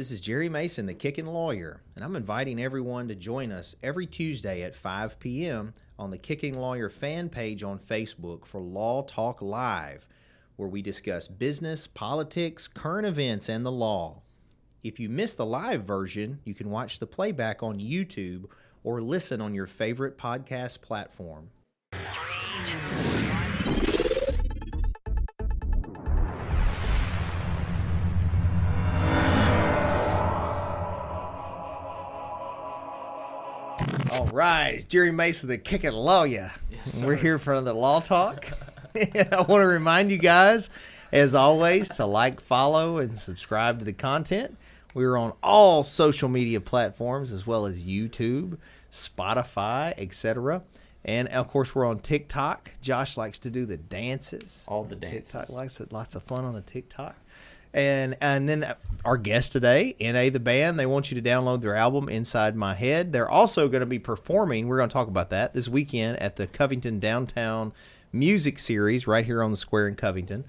This is Jere Mason, the Kickin' Lawyer, and I'm inviting everyone to join us every Tuesday at 5 p.m. on the Kicking Lawyer fan page on Facebook for Law Talk Live, where we discuss business, politics, current events, and the law. If you miss the live version, you can watch the playback on YouTube or listen on your favorite podcast platform. All right, it's Jere Mason, the Kicking Lawyer. We're here for the Law Talk. and I want to remind you guys, as always, to like, follow, and subscribe to the content. We're on all social media platforms as well as YouTube, Spotify, etc. And of course, we're on TikTok. Josh likes to do the dances. All the TikTok likes it. Lots of fun on the TikTok. And and then our guest today, NA the band, they want you to download their album Inside My Head. They're also going to be performing. We're going to talk about that this weekend at the Covington Downtown Music Series right here on the square in Covington.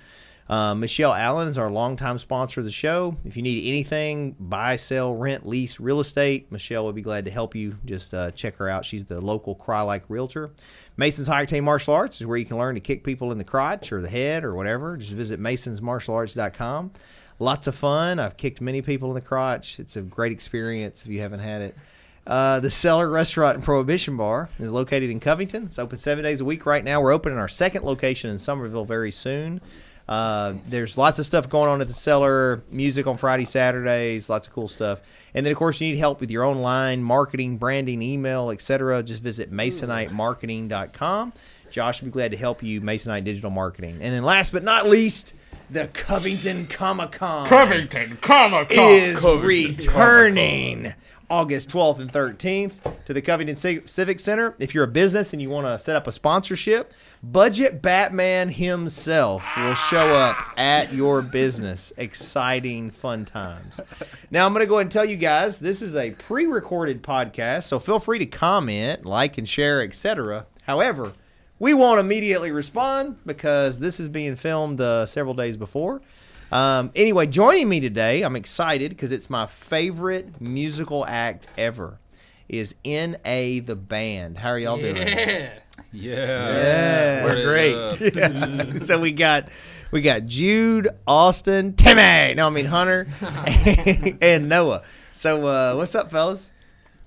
Uh, Michelle Allen is our longtime sponsor of the show. If you need anything, buy, sell, rent, lease, real estate, Michelle would be glad to help you. Just uh, check her out. She's the local Crye-Leike Realtor. Mason's High Octane Martial Arts is where you can learn to kick people in the crotch or the head or whatever. Just visit masonsmartialarts.com. Lots of fun. I've kicked many people in the crotch. It's a great experience if you haven't had it. Uh, the Cellar Restaurant and Prohibition Bar is located in Covington. It's open seven days a week right now. We're opening our second location in Somerville very soon. Uh, there's lots of stuff going on at the cellar, music on Friday, Saturdays, lots of cool stuff. And then, of course, you need help with your online marketing, branding, email, etc. Just visit masonitemarketing.com. Josh will be glad to help you, Masonite Digital Marketing. And then, last but not least, the Covington Comic Con Covington Comic Con is returning August 12th and 13th to the Covington Ci- Civic Center. If you're a business and you want to set up a sponsorship, Budget Batman himself will show up at your business. Exciting, fun times. Now, I'm going to go ahead and tell you guys this is a pre recorded podcast, so feel free to comment, like, and share, etc. However, we won't immediately respond because this is being filmed uh, several days before. Um, anyway, joining me today, I'm excited because it's my favorite musical act ever. Is N.A. the band? How are y'all doing? Yeah. Yeah. We're great. Yeah. so we got we got Jude, Austin, Timmy. No, I mean Hunter, and Noah. So uh, what's up, fellas?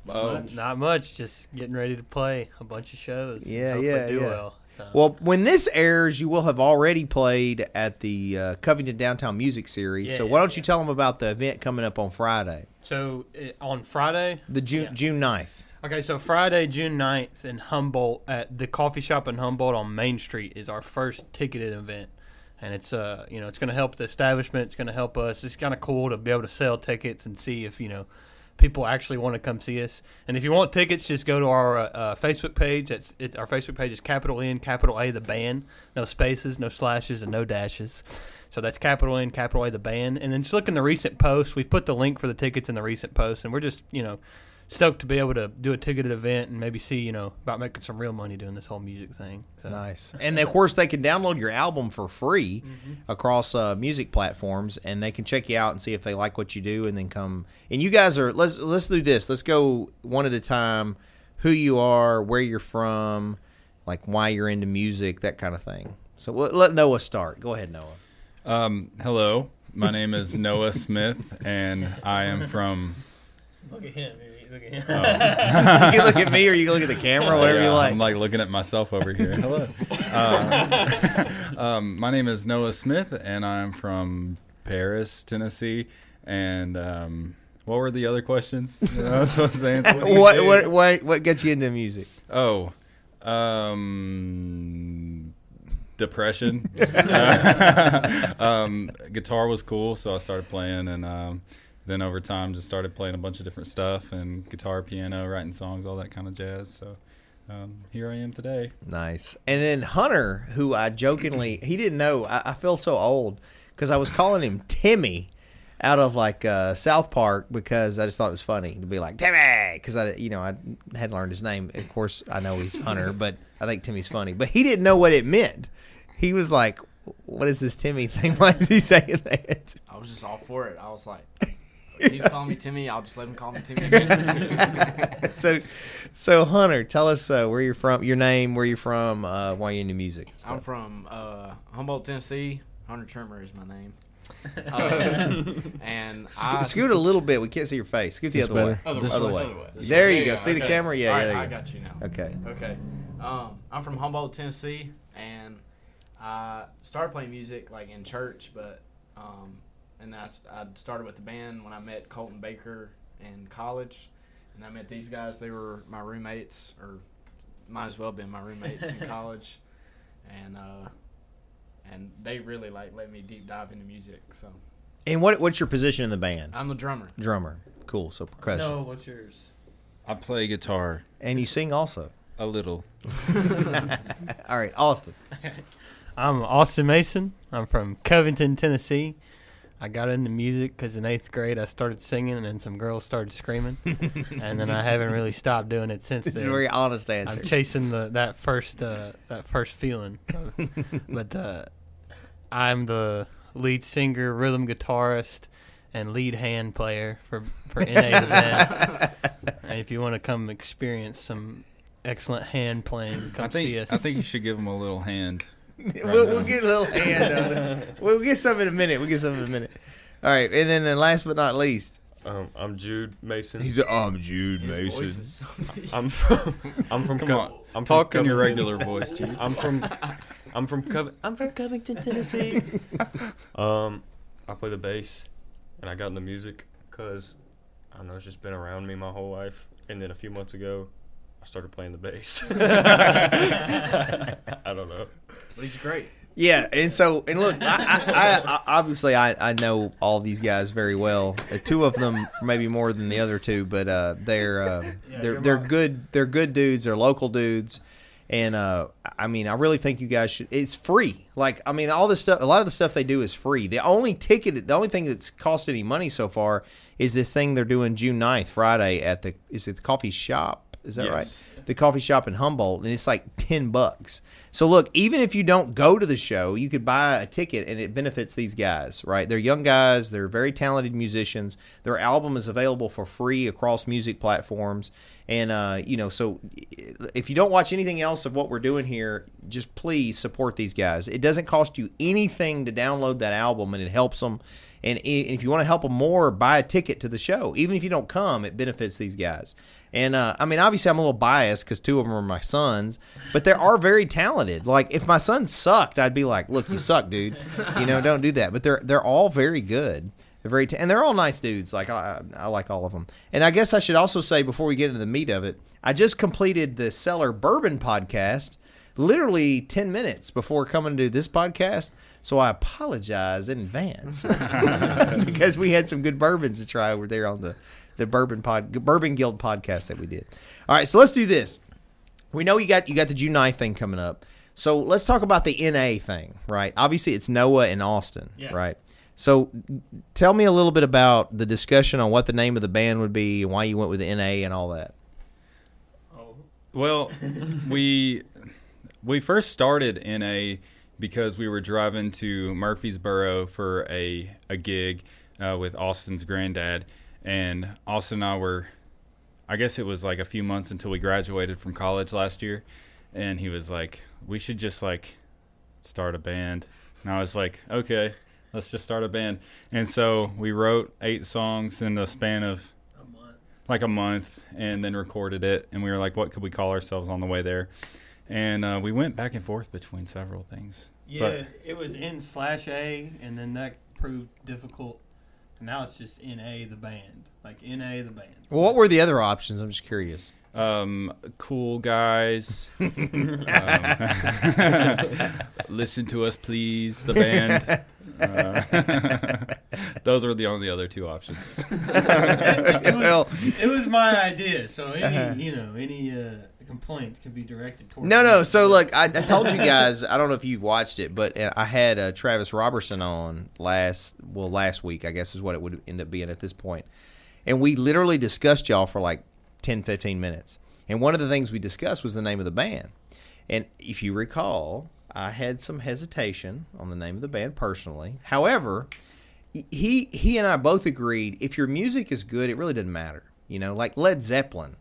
Not, not much. Just getting ready to play a bunch of shows. Yeah, Hopefully yeah, do yeah. well. So. Well, when this airs, you will have already played at the uh, Covington Downtown Music Series. Yeah, so yeah, why don't you tell them about the event coming up on Friday, so uh, on Friday. the June Yeah. June 9th? Okay, so Friday, June 9th in Humboldt at the coffee shop in Humboldt on Main Street is our first ticketed event. And it's uh you know, it's gonna help the establishment, it's gonna help us. It's kinda cool to be able to sell tickets and see if, you know, people actually want to come see us. And if you want tickets, just go to our uh, uh, Facebook page. That's it, our Facebook page is capital N, capital A, the band. No spaces, no slashes, and no dashes. So that's capital N, capital A, the band. And then just look in the recent posts. We've put the link for the tickets in the recent posts, and we're just you know stoked to be able to do a ticketed event and maybe see you know about making some real money doing this whole music thing. So. Nice. And of course, they can download your album for free Mm-hmm. across uh, music platforms, and they can check you out and see if they like what you do, and then come. And you guys are let's let's do this. Let's go one at a time. Who you are, where you're from, like why you're into music, that kind of thing. So let let Noah start. Go ahead, Noah. Um, hello, my name is Noah Smith, and I am from. Look at him. Look at him. you can look at me, or you can look at the camera, whatever you like. I'm like looking at myself over here. Hello. Uh, um, my name is Noah Smith, and I'm from Paris, Tennessee. And um, what were the other questions? that I was supposed to answer? what what what what gets you into music? Oh, um, depression. um, guitar was cool, so I started playing, and um, then over time, just started playing a bunch of different stuff and guitar, piano, writing songs, all that kind of jazz. So um, here I am today. Nice. And then Hunter, who I jokingly, he didn't know. I, I feel so old because I was calling him Timmy out of like uh, South Park because I just thought it was funny to be like Timmy because I, you know, I hadn't learned his name. Of course, I know he's Hunter, but I think Timmy's funny. But he didn't know what it meant. He was like, "What is this Timmy thing? Why is he saying that?" I was just all for it. I was like, He's calling me Timmy. I'll just let him call me Timmy. so, so Hunter, tell us uh, where you're from, your name, where you're from, uh, why you into music. I'm from uh, Humboldt, Tennessee. Hunter Trimmer is my name. Uh, and I, scoot a little bit. We can't see your face. Scoot the other way. Other This Other way. way. Other way. This There you go. See the camera? Yeah, All right, there I go. got you now. Okay. Okay. Um, I'm from Humboldt, Tennessee, and I started playing music like in church, but um, and that's I started with the band when I met Colton Baker in college, and I met these guys. They were my roommates, or might as well have been my roommates in college, and uh, and they really like let me deep dive into music. So And what what's your position in the band? I'm a drummer. Drummer. Cool. So percussion. No, what's yours? I play guitar And you sing also. a little. All right, Austin. I'm Austin Mason. I'm from Covington, Tennessee. I got into music because in eighth grade I started singing, and then some girls started screaming, and then I haven't really stopped doing it since It's a then. very honest answer. I'm chasing the that first uh, that first feeling, but uh, I'm the lead singer, rhythm guitarist, and lead hand player for for NA the band. And if you want to come experience some excellent hand playing, come I think see us. I think you should give him a little hand. We'll, we'll get a little hand on it. We'll get some in a minute. We'll get some in a minute. All right, and then, then last but not least, Um, I'm Jude Mason. he's a, I'm Jude His voice Mason. is so- I'm from. I'm from. Come Co- on, I'm from talk in your Covington. regular voice, Jude. I'm from. I'm from Cov- I'm from Covington, Tennessee. um, I play the bass, and I got into music because I don't know it's just been around me my whole life. And then a few months ago, I started playing the bass. I don't know. But he's great. Yeah, and so and look, I, I, I, I obviously I, I know all these guys very well. Uh, two of them maybe more than the other two, but uh, they're uh, they're they're right. good. They're good dudes. They're local dudes, and uh, I mean, I really think you guys should. It's free. Like I mean, all this stuff. A lot of the stuff they do is free. The only ticket, the only thing that's cost any money so far is this thing they're doing June 9th, Friday at the is it the coffee shop? Is that Yes. right? The coffee shop in Humboldt, and it's like ten bucks. So look, even if you don't go to the show, you could buy a ticket, and it benefits these guys, right? They're young guys. They're very talented musicians. Their album is available for free across music platforms, and uh, you know, so if you don't watch anything else of what we're doing here, just please support these guys. It doesn't cost you anything to download that album, and it helps them. And if you want to help them more, buy a ticket to the show. Even if you don't come, it benefits these guys. And uh, I mean, obviously, I'm a little biased because two of them are my sons, but they are very talented. Like, if my son sucked, I'd be like, "Look, you suck, dude. You know, don't do that." But they're they're all very good. They're very and they're all nice dudes. Like I, I like all of them. And I guess I should also say before we get into the meat of it, I just completed the Cellar Bourbon podcast literally 10 minutes before coming to this podcast. So I apologize in advance because we had some good bourbons to try over there on the, the bourbon pod bourbon guild podcast that we did. All right, so let's do this. We know you got you got the June 9th thing coming up. So let's talk about the NA thing, right? Obviously it's Noah and Austin, Yeah. right? So tell me a little bit about the discussion on what the name of the band would be and why you went with the NA and all that. oh, Well, we we first started in a because we were driving to Murfreesboro for a a gig uh, with Austin's granddad, and Austin and I were, I guess it was like a few months until we graduated from college last year, and he was like, "We should just like start a band," and I was like, "Okay." Let's just start a band. And so we wrote eight songs in the span of like a month and then recorded it and we were like what could we call ourselves on the way there and uh, we went back and forth between several things Yeah, it was in slash A, and then that proved difficult. And now it's just NA the band, like NA the band. Well, what were the other options? I'm just curious. um, cool guys um, listen to us please the band uh, those were the only other two options it, was, it was my idea, so any Uh-huh. you know any uh, complaints can be directed towards. no, no. So look, I, I told you guys. I don't know if you've watched it, but uh, I had uh, Travis Robertson on last, well, last week. I guess is what it would end up being at this point. point, and we literally discussed y'all for like 10, 15 minutes. And one of the things we discussed was the name of the band. And if you recall, I had some hesitation on the name of the band personally. However, he he and I both agreed if your music is good, it really doesn't matter. You know, like Led Zeppelin.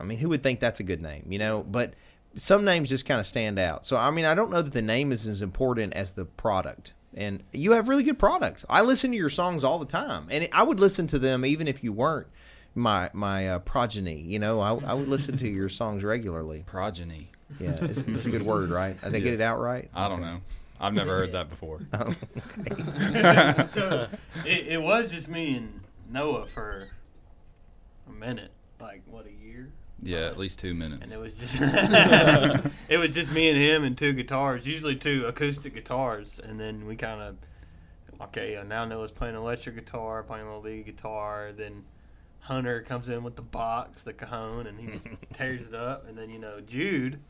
I mean, who would think that's a good name? You know, but some names just kind of stand out. So I mean, I don't know that the name is as important as the product. And you have really good product. I listen to your songs all the time, and I would listen to them even if you weren't my my uh, progeny. You know, I, I would listen to your songs regularly. Progeny. Yeah, it's, it's a good word, right? Did I get it out right? I don't know. I've never heard that before. so it, it was just me and Noah for a minute, like what a year. Yeah, at least two minutes. And it was just it was just me and him and two guitars, usually two acoustic guitars, and then we kind of okay. Uh, now Noah's playing electric guitar, playing a little lead guitar. Then Hunter comes in with the box, the cajon, and he just tears it up. And then you know Jude,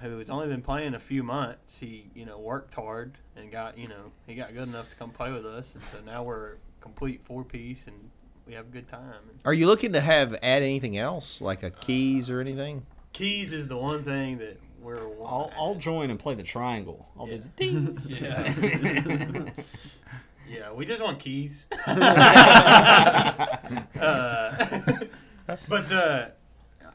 who has only been playing a few months, he you know worked hard and got you know he got good enough to come play with us, and so now we're a complete four piece and we have a good time. Are you looking to have add anything else, like a keys or anything? Keys is the one thing that we're. I'll, I'll join and play the triangle. I'll Yeah. do the ding. Yeah. yeah, we just want keys. uh, but uh,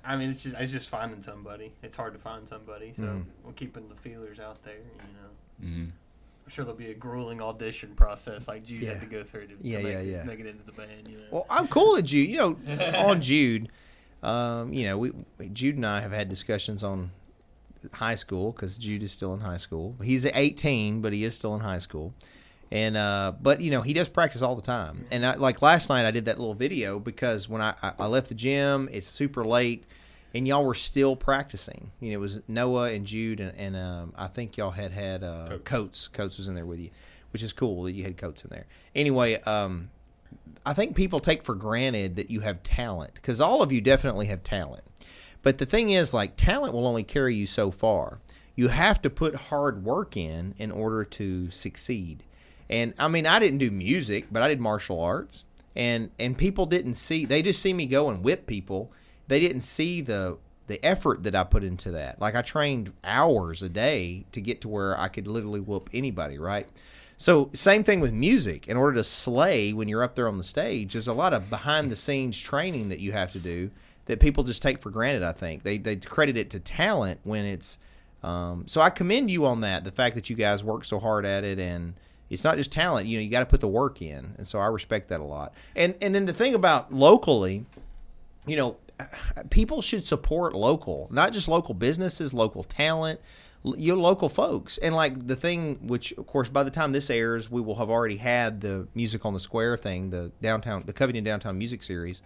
I mean, it's just it's just finding somebody. It's hard to find somebody, so Mm. we're keeping the feelers out there. You know, hmm I'm sure there'll be a grueling audition process like Jude Yeah. had to go through to, to Yeah, make, yeah, yeah. make it into the band. You know. Well, I'm cool with Jude. You know, on Jude, um, you know, we Jude and I have had discussions on high school because Jude is still in high school. He's 18, but he is still in high school. And uh, but you know he does practice all the time. And I, like last night, I did that little video because when I I left the gym, it's super late, and y'all were still practicing. You know, it was Noah and Jude, and, and um, I think y'all had had uh, Coates. Coates. Coates was in there with you, which is cool that you had Coates in there. Anyway, um, I think people take for granted that you have talent because all of you definitely have talent. But the thing is, like, talent will only carry you so far. You have to put hard work in in order to succeed. And I mean, I didn't do music, but I did martial arts. And and people didn't see; they just see me go and whip people. They didn't see the the effort that I put into that. Like I trained hours a day to get to where I could literally whoop anybody. Right. So same thing with music. In order to slay when you're up there on the stage, there's a lot of behind the scenes training that you have to do that people just take for granted. I think they they credit it to talent when it's. Um, so I commend you on that. The fact that you guys work so hard at it, and it's not just talent. You know, you got to put the work in, and so I respect that a lot. And and then the thing about locally, you know, people should support local, not just local businesses, local talent, your local folks. And like the thing, which of course by the time this airs, we will have already had the music on the square thing, the downtown, the Covington Downtown Music Series.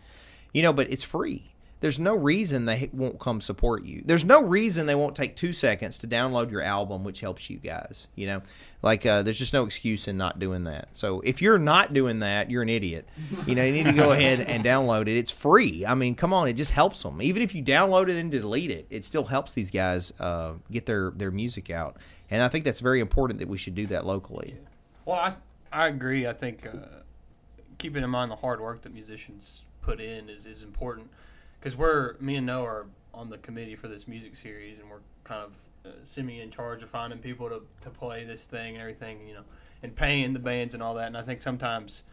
You know, but it's free. There's no reason they won't come support you. There's no reason they won't take two seconds to download your album, which helps you guys. You know, like uh, there's just no excuse in not doing that. So if you're not doing that, you're an idiot. You know, you need to go ahead and download it. It's free. I mean, come on, it just helps them. Even if you download it and delete it, it still helps these guys uh, get their their music out. And I think that's very important that we should do that locally. Well, I I agree. I think uh, keeping in mind the hard work that musicians put in is, is important because we're me and Noah are on the committee for this music series, and we're kind of uh, semi in charge of finding people to, to play this thing and everything, you know, and paying the bands and all that. And I think sometimes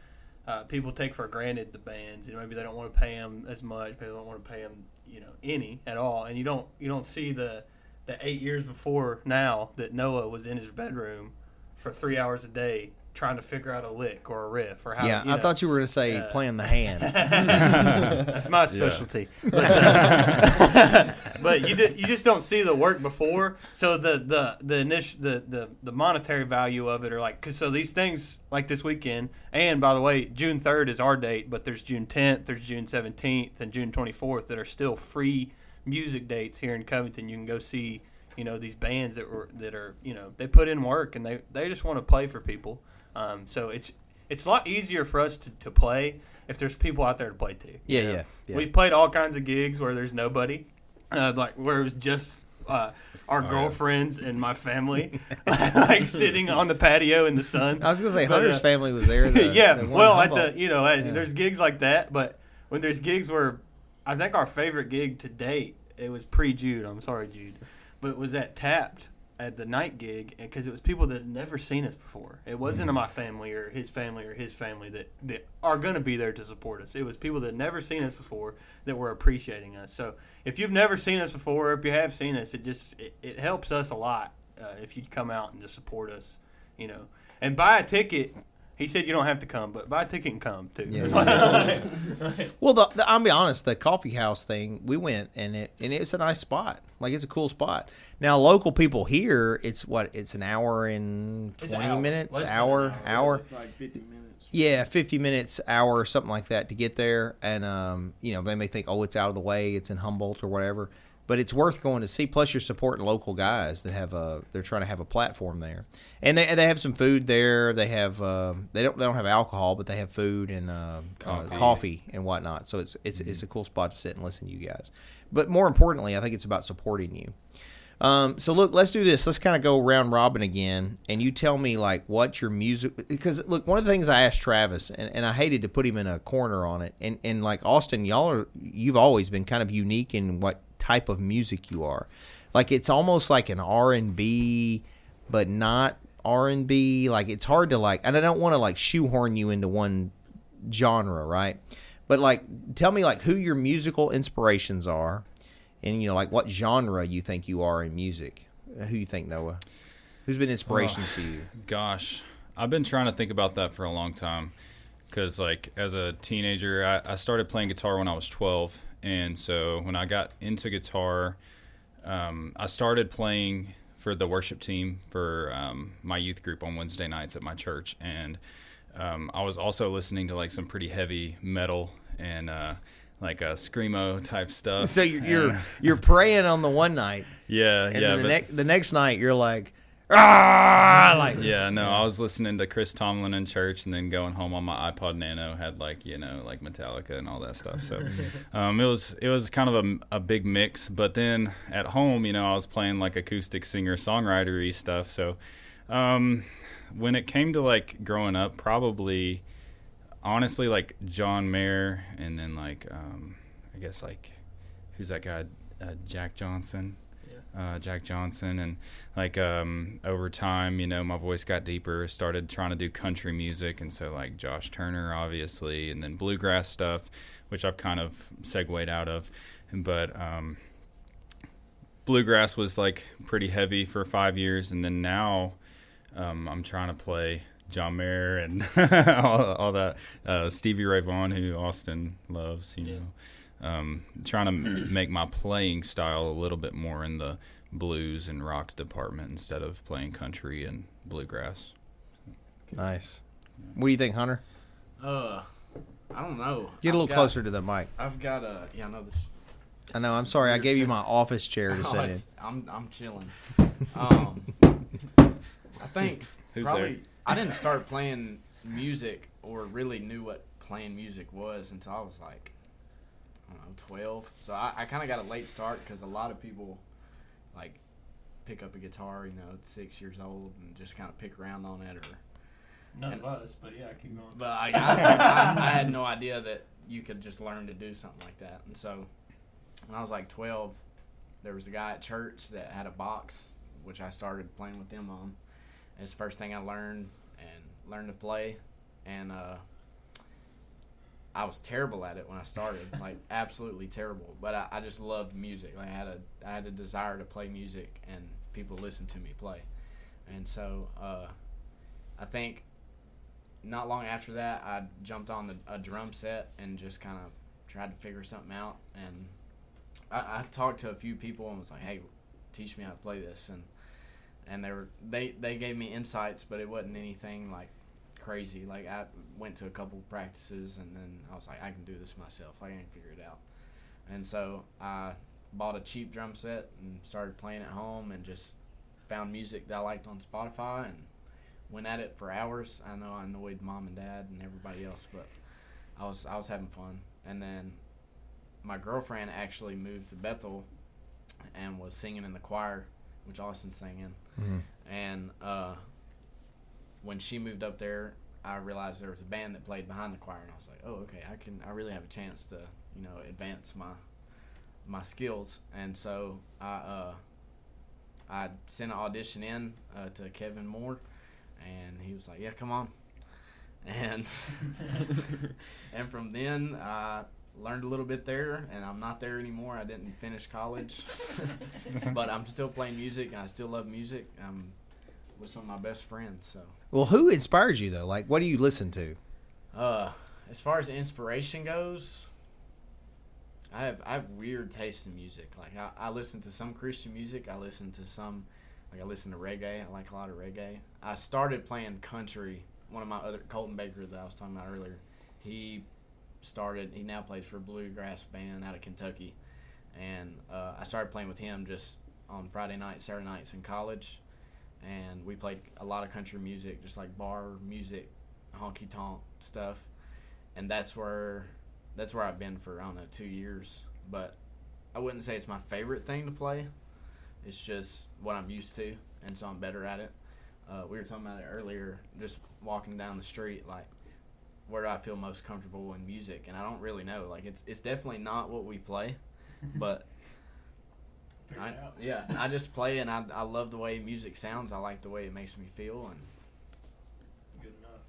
uh, people take for granted the bands, and maybe they don't want to pay them as much, maybe they don't want to pay them, you know, any at all, and you don't you don't see the the eight years before now that Noah was in his bedroom for three hours a day trying to figure out a lick or a riff or how. yeah, you I know. thought you were going to say uh, playing the hand. That's my specialty. But, uh, but you ju- you just don't see the work before. So the the the initial the, the the monetary value of it are like cause so these things like this weekend. And by the way, June third is our date, but there's June tenth, there's June seventeenth, and June twenty fourth that are still free music dates here in Covington. You can go see you know these bands that were that are you know they put in work and they they just want to play for people. Um, so it's it's a lot easier for us to, to play if there's people out there to play to. Yeah, yeah, yeah. We've played all kinds of gigs where there's nobody, uh, like where it was just uh, our yeah. girlfriends and my family, like sitting on the patio in the sun. I was going to say But, Hunter's uh, family was there. The, yeah, the well, at the you know, at, Yeah. there's gigs like that, but when there's gigs where I think our favorite gig to date, it was pre Jude. I'm sorry, Jude, but it was at Tapped at the night gig because it was people that had never seen us before. It wasn't my family or his family or his family that, that are going to be there to support us. It was people that had never seen us before that were appreciating us. So if you've never seen us before, or if you have seen us, it just it, it helps us a lot uh, if you come out and just support us, you know, and buy a ticket. He said you don't have to come, but buy a ticket and come too. Yeah. It's like- Well, the, the, I'll be honest. The coffee house thing, we went and it and it's a nice spot. Like it's a cool spot. Now, local people here, it's what it's an hour and twenty hour. minutes, Less than an hour, hour. It's like 50 minutes. Yeah, fifty minutes, hour, something like that to get there. And um, you know, they may think, oh, it's out of the way, it's in Humboldt or whatever. But it's worth going to see. Plus, you're supporting local guys that have a. They're trying to have a platform there, and they they have some food there. They have um, they don't they don't have alcohol, but they have food and uh, coffee. Coffee. Uh, coffee and whatnot. So it's it's it's a cool spot to sit and listen to you guys. But more importantly, I think it's about supporting you. Um, so look, let's do this. Let's kind of go round robin again, and you tell me like what your music. Because look, one of the things I asked Travis, and, and I hated to put him in a corner on it, and and like Austin, y'all are you've always been kind of unique in what type of music you are. Like it's almost like an R and B, but not R and B. Like it's hard to like, and I don't want to like shoehorn you into one genre, right? But like, tell me like who your musical inspirations are, and you know like what genre you think you are in music. Who you think Noah? Who's been inspirations oh, to you? Gosh, I've been trying to think about that for a long time. Because, like, as a teenager, I, I started playing guitar when I was 12. And so when I got into guitar, um, I started playing for the worship team for um, my youth group on Wednesday nights at my church. And um, I was also listening to, like, some pretty heavy metal and, uh, like, a screamo type stuff. So you're you're, you're praying on the one night, yeah, and yeah. then the, next the next night you're like, ah, like Yeah, no, I was listening to Chris Tomlin in church, and then going home on my iPod Nano had like you know like Metallica and all that stuff. So um, it was it was kind of a, a big mix. But then at home, you know, I was playing like acoustic singer songwritery stuff. So um, when it came to like growing up, probably honestly like John Mayer, and then like um, I guess like who's that guy, uh, Jack Johnson uh, Jack Johnson, and like um, over time, you know, my voice got deeper. Started trying to do country music, and so like Josh Turner, obviously, and then bluegrass stuff, which I've kind of segued out of. But um, bluegrass was like pretty heavy for five years, and then now um, I'm trying to play John Mayer and all, all that. Uh, Stevie Ray Vaughan, who Austin loves, you know um, trying to make my playing style a little bit more in the blues and rock department instead of playing country and bluegrass. nice. What do you think, Hunter? Uh, I don't know. Get a I've little got- closer to the mic. I've got a yeah. I know this. I know. I'm sorry. I gave you my office chair to Oh, sit in. I'm I'm chilling. Um, I think Who's probably there? I didn't start playing music or really knew what playing music was until I was like I don't know 12. So I, I kind of got a late start because a lot of people like pick up a guitar, you know, at six years old and just kind of pick around on it or None of us, but yeah, I keep going. but I, I, I, I had no idea that you could just learn to do something like that. And so when I was like 12, there was a guy at church that had a box, which I started playing with them on. It's the first thing I learned and learned to play. And uh, I was terrible at it when I started, like absolutely terrible. But I, I just loved music. Like I had a I had a desire to play music and people listen to me play. And so uh, I think not long after that, I jumped on the, a drum set and just kind of tried to figure something out. And I, I talked to a few people and was like, "Hey, teach me how to play this." And and they were they they gave me insights, but it wasn't anything like crazy. Like I went to a couple practices and then I was like, "I can do this myself. Like I can figure it out." And so I bought a cheap drum set and started playing at home and just found music that I liked on Spotify and went at it for hours. I know I annoyed mom and dad and everybody else, but I was I was having fun. And then my girlfriend actually moved to Bethel and was singing in the choir, which Austin sang in. Mhm. And uh, when she moved up there, I realized there was a band that played behind the choir, and I was like, oh, okay, I can I really have a chance to you know advance my my skills. And so I uh, I sent an audition in uh, to Kevin Moore, and he was like, "Yeah, come on." And and from then I learned a little bit there, and I'm not there anymore. I didn't finish college, but I'm still playing music, and I still love music. I'm with some of my best friends. So, Well, who inspires you though? Like, what do you listen to? uh, as far as inspiration goes, I have I have weird taste in music. Like I, I listen to some Christian music. I listen to some, like I listen to reggae. I like a lot of reggae. I started playing country. One of my other Colton Baker that I was talking about earlier, he started. He now plays for a bluegrass band out of Kentucky, and uh, I started playing with him just on Friday nights, Saturday nights in college, and we played a lot of country music, just like bar music, honky tonk stuff, and that's where that's where I've been for I don't know two years. But I wouldn't say it's my favorite thing to play. It's just what I'm used to, and so I'm better at it. Uh, we were talking about it earlier, just walking down the street, like where I feel most comfortable in music, and I don't really know. Like it's it's definitely not what we play, but I, yeah, I just play and I, I love the way music sounds. I like the way it makes me feel, and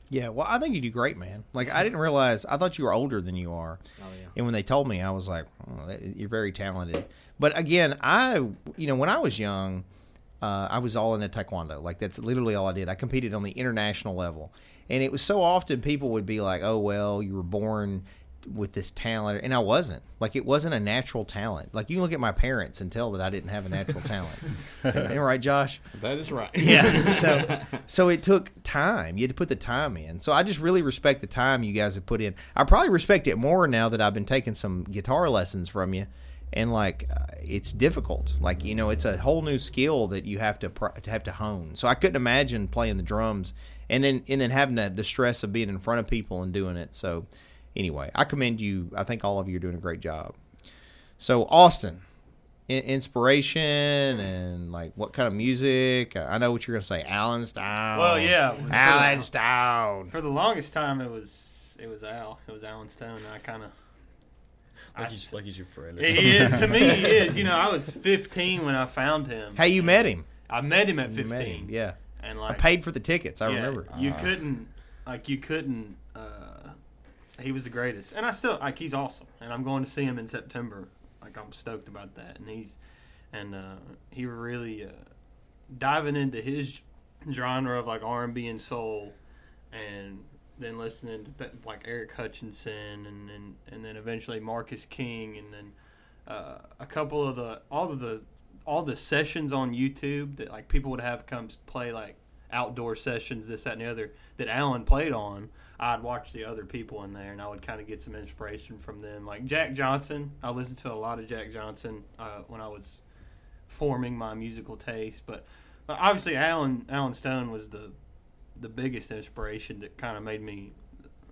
Yeah, well, I think you do great, man. Like, I didn't realize. I thought you were older than you are. oh yeah. And when they told me, I was like, oh, "You're very talented." But again, I, you know, when I was young, uh, I was all into taekwondo. Like that's literally all I did. I competed on the international level, and it was so often people would be like, "Oh well, you were born with this talent," and I wasn't. Like it wasn't a natural talent. Like you can look at my parents and tell that I didn't have a natural talent. Am I right, Josh? That is right. Yeah. so so it took time. You had to put the time in. So I just really respect the time you guys have put in. I probably respect it more now that I've been taking some guitar lessons from you. And like uh, it's difficult. Like you know, it's a whole new skill that you have to pr- to have to hone. So I couldn't imagine playing the drums and then and then having the, the stress of being in front of people and doing it. So anyway, I commend you. I think all of you are doing a great job. So Austin, I- inspiration and like what kind of music? I know what you're gonna say, Allen Stone. Well, yeah, Allen Stone. For the longest time, it was it was Al. It was Allen Stone. I kind of. Like he's, like he's your friend. or He is, to me, he is. You know, I was 15 when I found him. Hey, you met him. I met him at You 15. met him, Yeah, And I paid for the tickets. I yeah, remember. You uh-huh. couldn't, like, you couldn't. He was the greatest, and I still like. He's awesome, and I'm going to see him in September. Like, I'm stoked about that, and he's, and uh, he really uh, diving into his genre of like R&B and soul, and then listening to th- like Eric Hutchinson, and then and then eventually Marcus King, and then uh, a couple of the all of the all the sessions on YouTube that like people would have come play like outdoor sessions, this, that, and the other that Allen played on. I'd watch the other people in there, and I would kind of get some inspiration from them. Like Jack Johnson, I listened to a lot of Jack Johnson uh, when I was forming my musical taste. But, obviously, Allen Allen Stone was the the biggest inspiration that kind of made me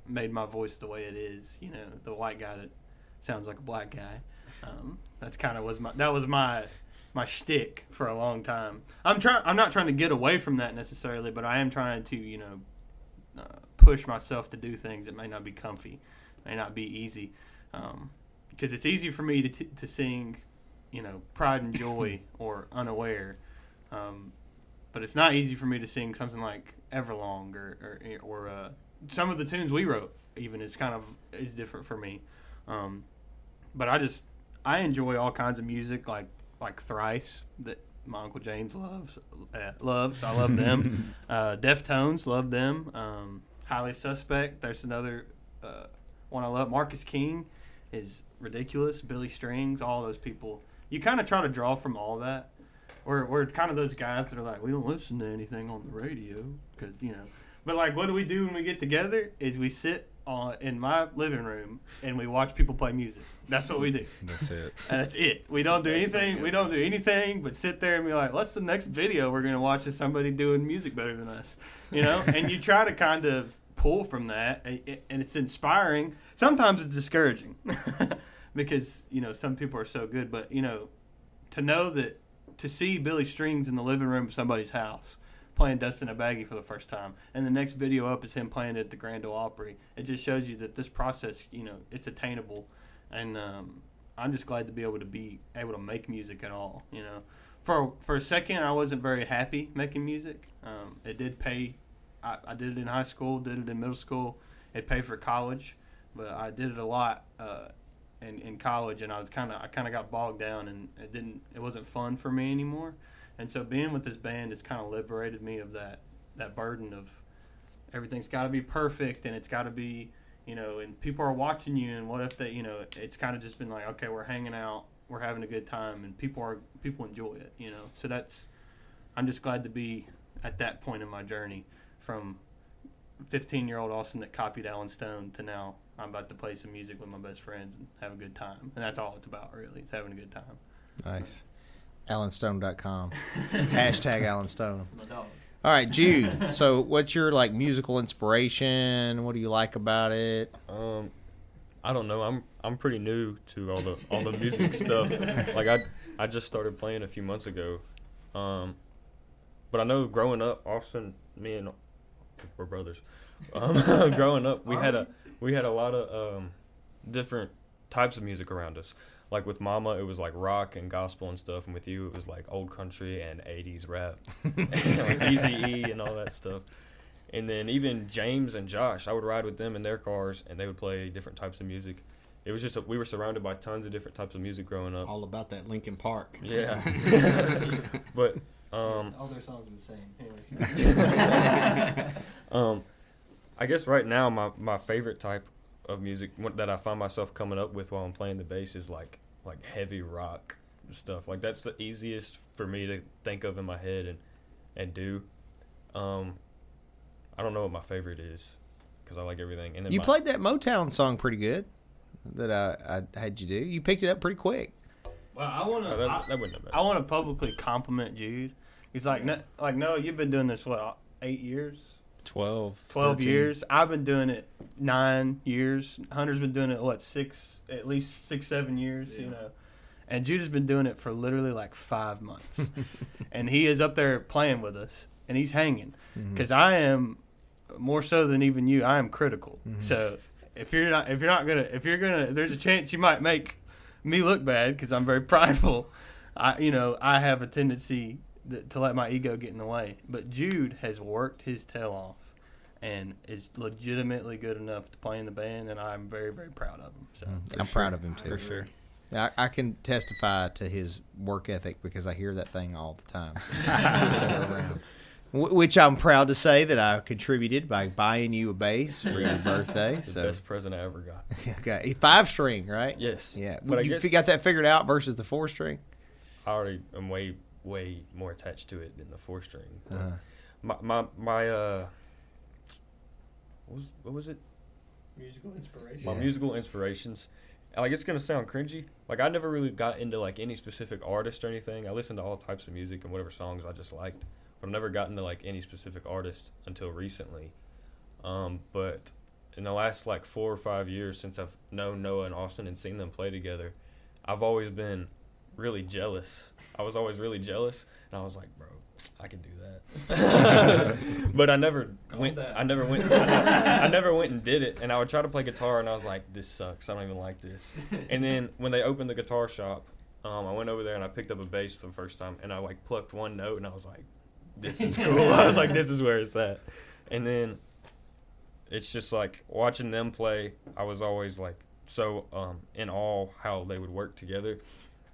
made my voice the way it is. You know, the white guy that sounds like a black guy. Um, that's kind of was my that was my my shtick for a long time. I'm trying. I'm not trying to get away from that necessarily, but I am trying to you know uh, push myself to do things that may not be comfy, may not be easy, um, because it's easy for me to t- to sing, you know, pride and joy or unaware. Um, but it's not easy for me to sing something like Everlong or or, or uh, some of the tunes we wrote. Even is kind of is different for me. Um, but I just I enjoy all kinds of music like like Thrice that my uncle James loves uh, loves. I love them. uh, Deftones love them. Um, Highly Suspect. There's another uh, one I love. Marcus King is ridiculous. Billy Strings. All those people. You kind of try to draw from all that. We're, we're kind of those guys that are like we don't listen to anything on the radio because you know but like what do we do when we get together is we sit on in my living room and we watch people play music that's what we do That's it. and that's it we don't do anything we don't do anything but sit there and be like what's the next video we're going to watch of somebody doing music better than us you know and you try to kind of pull from that and it's inspiring sometimes it's discouraging because you know some people are so good but you know to know that to see Billy Strings in the living room of somebody's house playing Dust in a Baggie for the first time, and the next video up is him playing at the Grand Ole Opry. It just shows you that this process, you know, it's attainable, and um, I'm just glad to be able to be able to make music at all, you know. for for a second I wasn't very happy making music. Um, it did pay. I, I did it in high school, did it in middle school. It paid for college, but I did it a lot uh, in in college, and I was kind of I kind of got bogged down, and it didn't it wasn't fun for me anymore. And so being with this band has kind of liberated me of that that burden of everything's got to be perfect and it's got to be you know and people are watching you and what if they you know it's kind of just been like okay we're hanging out we're having a good time and people are people enjoy it you know so that's i'm just glad to be at that point in my journey from 15 year old austin that copied allen stone to now i'm about to play some music with my best friends and have a good time and that's all it's about really it's having a good time Nice. AllenStone.com. Hashtag Allen Stone. My dog. All right, Jude. So, what's your like musical inspiration? What do you like about it? Um, I don't know. I'm I'm pretty new to all the all the music stuff. Like I I just started playing a few months ago. Um, but I know growing up, Austin, me and we're brothers. Um, growing up, we had a we had a lot of um, different types of music around us. Like with Mama, it was like rock and gospel and stuff, and with you, it was like old country and '80s rap, like Easy E and all that stuff. And then even James and Josh, I would ride with them in their cars, and they would play different types of music. It was just a, we were surrounded by tons of different types of music growing up. All about that Linkin Park. Yeah, but um, all their songs are the same anyways um, I guess right now my, my favorite type of music that I find myself coming up with while I'm playing the bass is like like heavy rock stuff. Like that's the easiest for me to think of in my head and and do. Um, I don't know what my favorite is because I like everything. And then You my- played that Motown song pretty good that I, I had you do. You picked it up pretty quick. well i want Oh, to that, that wouldn't have been. I want to publicly compliment Jude. He's like, no, like, no, you've been doing this what, eight years, 12. twelve 13. years. I've been doing it nine years. Hunter's been doing it what six, at least six, seven years. You know, and Jude has been doing it for literally like five months, and he is up there playing with us, and he's hanging mm-hmm. because I am more so than even you. I am critical. Mm-hmm. So if you're not, if you're not gonna, if you're gonna, there's a chance you might make me look bad because I'm very prideful. I, you know, I have a tendency th- to let my ego get in the way. But Jude has worked his tail off and is legitimately good enough to play in the band, and I'm very, very proud of him. So mm-hmm. I'm proud of him too. For sure. I, I can testify to his work ethic because I hear that thing all the time. Which I'm proud to say that I contributed by buying you a bass for your birthday. the So best present I ever got. okay, five string, right? Yes. Yeah, But I you guess got that figured out versus the four string. I already am way way more attached to it than the four string. Uh-huh. My my my uh. What was what was it? musical inspiration. my Yeah. musical inspirations. Like it's gonna sound cringy. Like I never really got into like any specific artist or anything. I listened to all types of music and whatever songs I just liked, but I've never gotten to like any specific artist until recently. Um, but in the last like four or five years since I've known Noah and Austin and seen them play together, I've always been really jealous. I was always really jealous, and I was like, bro, I can do that. but I never went. that. I never went. I, I never went and did it. And I would try to play guitar, and I was like, this sucks. I don't even like this. And then when they opened the guitar shop, um, I went over there and I picked up a bass the first time, and I like plucked one note, and I was like, this is cool. I was like, this is where it's at. And then it's just like watching them play. I was always like so um, in awe how they would work together,